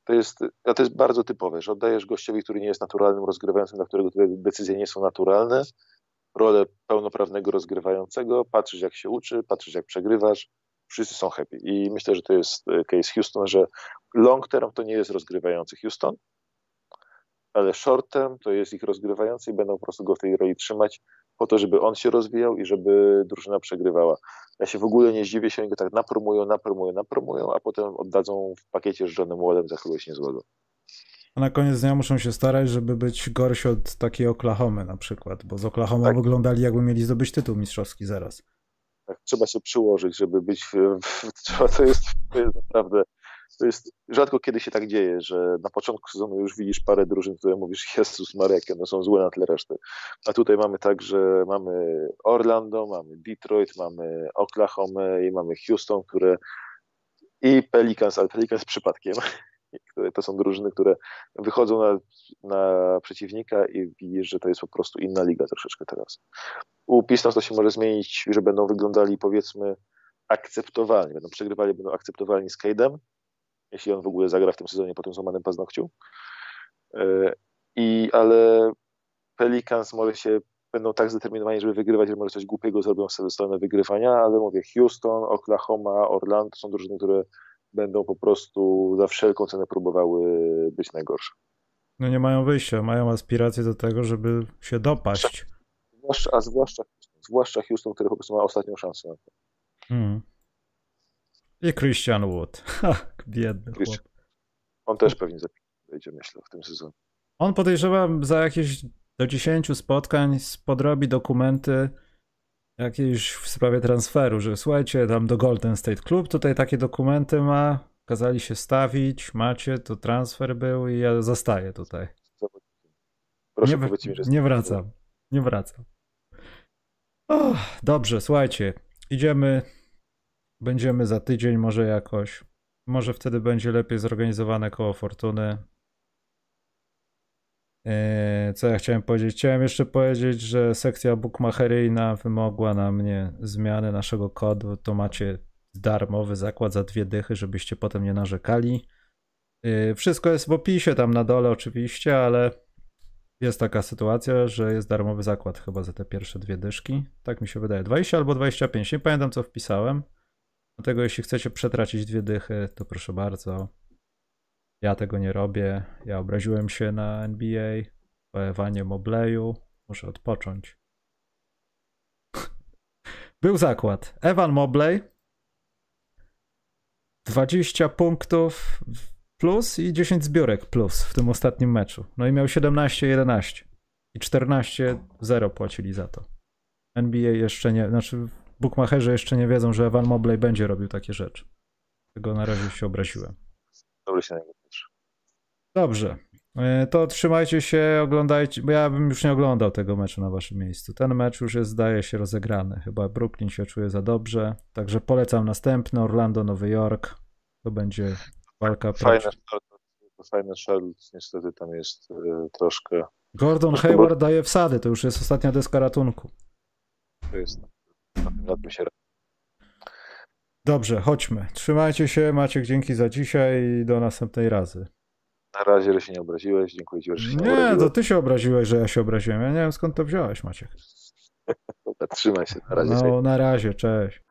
to jest, a to jest bardzo typowe, że oddajesz gościowi, który nie jest naturalnym rozgrywającym, dla którego decyzje nie są naturalne, rolę pełnoprawnego rozgrywającego, patrzysz jak się uczy, patrzysz jak przegrywasz, wszyscy są happy. I myślę, że to jest e, case Houston, że long term to nie jest rozgrywający Houston, ale short term to jest ich rozgrywający i będą po prostu go w tej roli trzymać po to, żeby on się rozwijał i żeby drużyna przegrywała. Ja się w ogóle nie zdziwię się, oni go tak napromują, napromują, napromują, a potem oddadzą w pakiecie z Johnem Wallem za kogoś niezłego. A na koniec dnia muszą się starać, żeby być gorsi od takiej Oklahomy na przykład, bo z Oklahoma tak. wyglądali jakby mieli zdobyć tytuł mistrzowski zaraz. Tak, trzeba się przyłożyć, żeby być. W, w, to, jest, to jest naprawdę to jest rzadko kiedy się tak dzieje, że na początku sezonu już widzisz parę drużyn, które mówisz, (laughs) Jezus Maria, jakie one są złe na tle reszty. A tutaj mamy tak, że mamy Orlando, mamy Detroit, mamy Oklahoma i mamy Houston, które i Pelicans, ale Pelicans przypadkiem. (laughs) To są drużyny, które wychodzą na, na przeciwnika i widzisz, że to jest po prostu inna liga troszeczkę teraz. U Pistons to się może zmienić, że będą wyglądali powiedzmy akceptowalnie, będą przegrywali, będą akceptowalni z Cade'em, jeśli on w ogóle zagra w tym sezonie po tym złamanym paznokciu. E, I, ale Pelicans może się będą tak zdeterminowani, żeby wygrywać, że może coś głupiego zrobią w stronę wygrywania, ale mówię, Houston, Oklahoma, Orlando to są drużyny, które będą po prostu za wszelką cenę próbowały być najgorsze. No nie mają wyjścia, mają aspiracje do tego, żeby się dopaść. Zwłaszcza, a zwłaszcza, zwłaszcza Houston, który po prostu ma ostatnią szansę na to. Hmm. I Christian Wood. (laughs) Biedny chłop. On też pewnie wejdzie, myślę, w tym sezonie. On podejrzewam za jakieś do 10 spotkań podrobi dokumenty jakieś w sprawie transferu, że słuchajcie, tam do Golden State Club tutaj takie dokumenty ma, kazali się stawić, macie, to transfer był i ja zostaję tutaj. Proszę nie, mi, że... Nie wracam, nie wracam. Oh, dobrze, słuchajcie, idziemy Będziemy za tydzień może jakoś. Może wtedy będzie lepiej zorganizowane koło fortuny. Yy, co ja chciałem powiedzieć? Chciałem jeszcze powiedzieć, że sekcja bookmacheryjna wymogła na mnie zmiany naszego kodu. To macie darmowy zakład za dwie dychy, żebyście potem nie narzekali. Yy, wszystko jest w opisie tam na dole oczywiście, ale jest taka sytuacja, że jest darmowy zakład chyba za te pierwsze dwie dyszki. Tak mi się wydaje. 20 albo 25. Nie pamiętam co wpisałem. Dlatego jeśli chcecie przetracić dwie dychy, to proszę bardzo. Ja tego nie robię. Ja obraziłem się na NBA, po Ewanie Mobleju. Muszę odpocząć. (laughs) Był zakład. Evan Mobley 20 punktów plus i 10 zbiórek plus w tym ostatnim meczu. No i miał 17-11 i 14-0 płacili za to. NBA jeszcze nie, znaczy bookmacherzy jeszcze nie wiedzą, że Evan Mobley będzie robił takie rzeczy. Tego na razie się obraziłem. Dobrze się. Dobrze. E, to trzymajcie się, oglądajcie, bo ja bym już nie oglądał tego meczu na waszym miejscu. Ten mecz już jest, zdaje się, rozegrany. Chyba Brooklyn się czuje za dobrze. Także polecam następny, Orlando, Nowy Jork. To będzie walka Fajne fajny Charlotte, niestety tam jest y, troszkę... Gordon Hayward daje wsady, to już jest ostatnia deska ratunku. To jest, się Dobrze, chodźmy. Trzymajcie się, Maciek, dzięki za dzisiaj i do następnej razy. Na razie, że się nie obraziłeś. Dziękuję ci, że się nie Nie, to ty się obraziłeś, że ja się obraziłem. Ja nie wiem skąd to wziąłeś, Maciek. (laughs) Trzymaj się, na razie. No, na razie, cześć.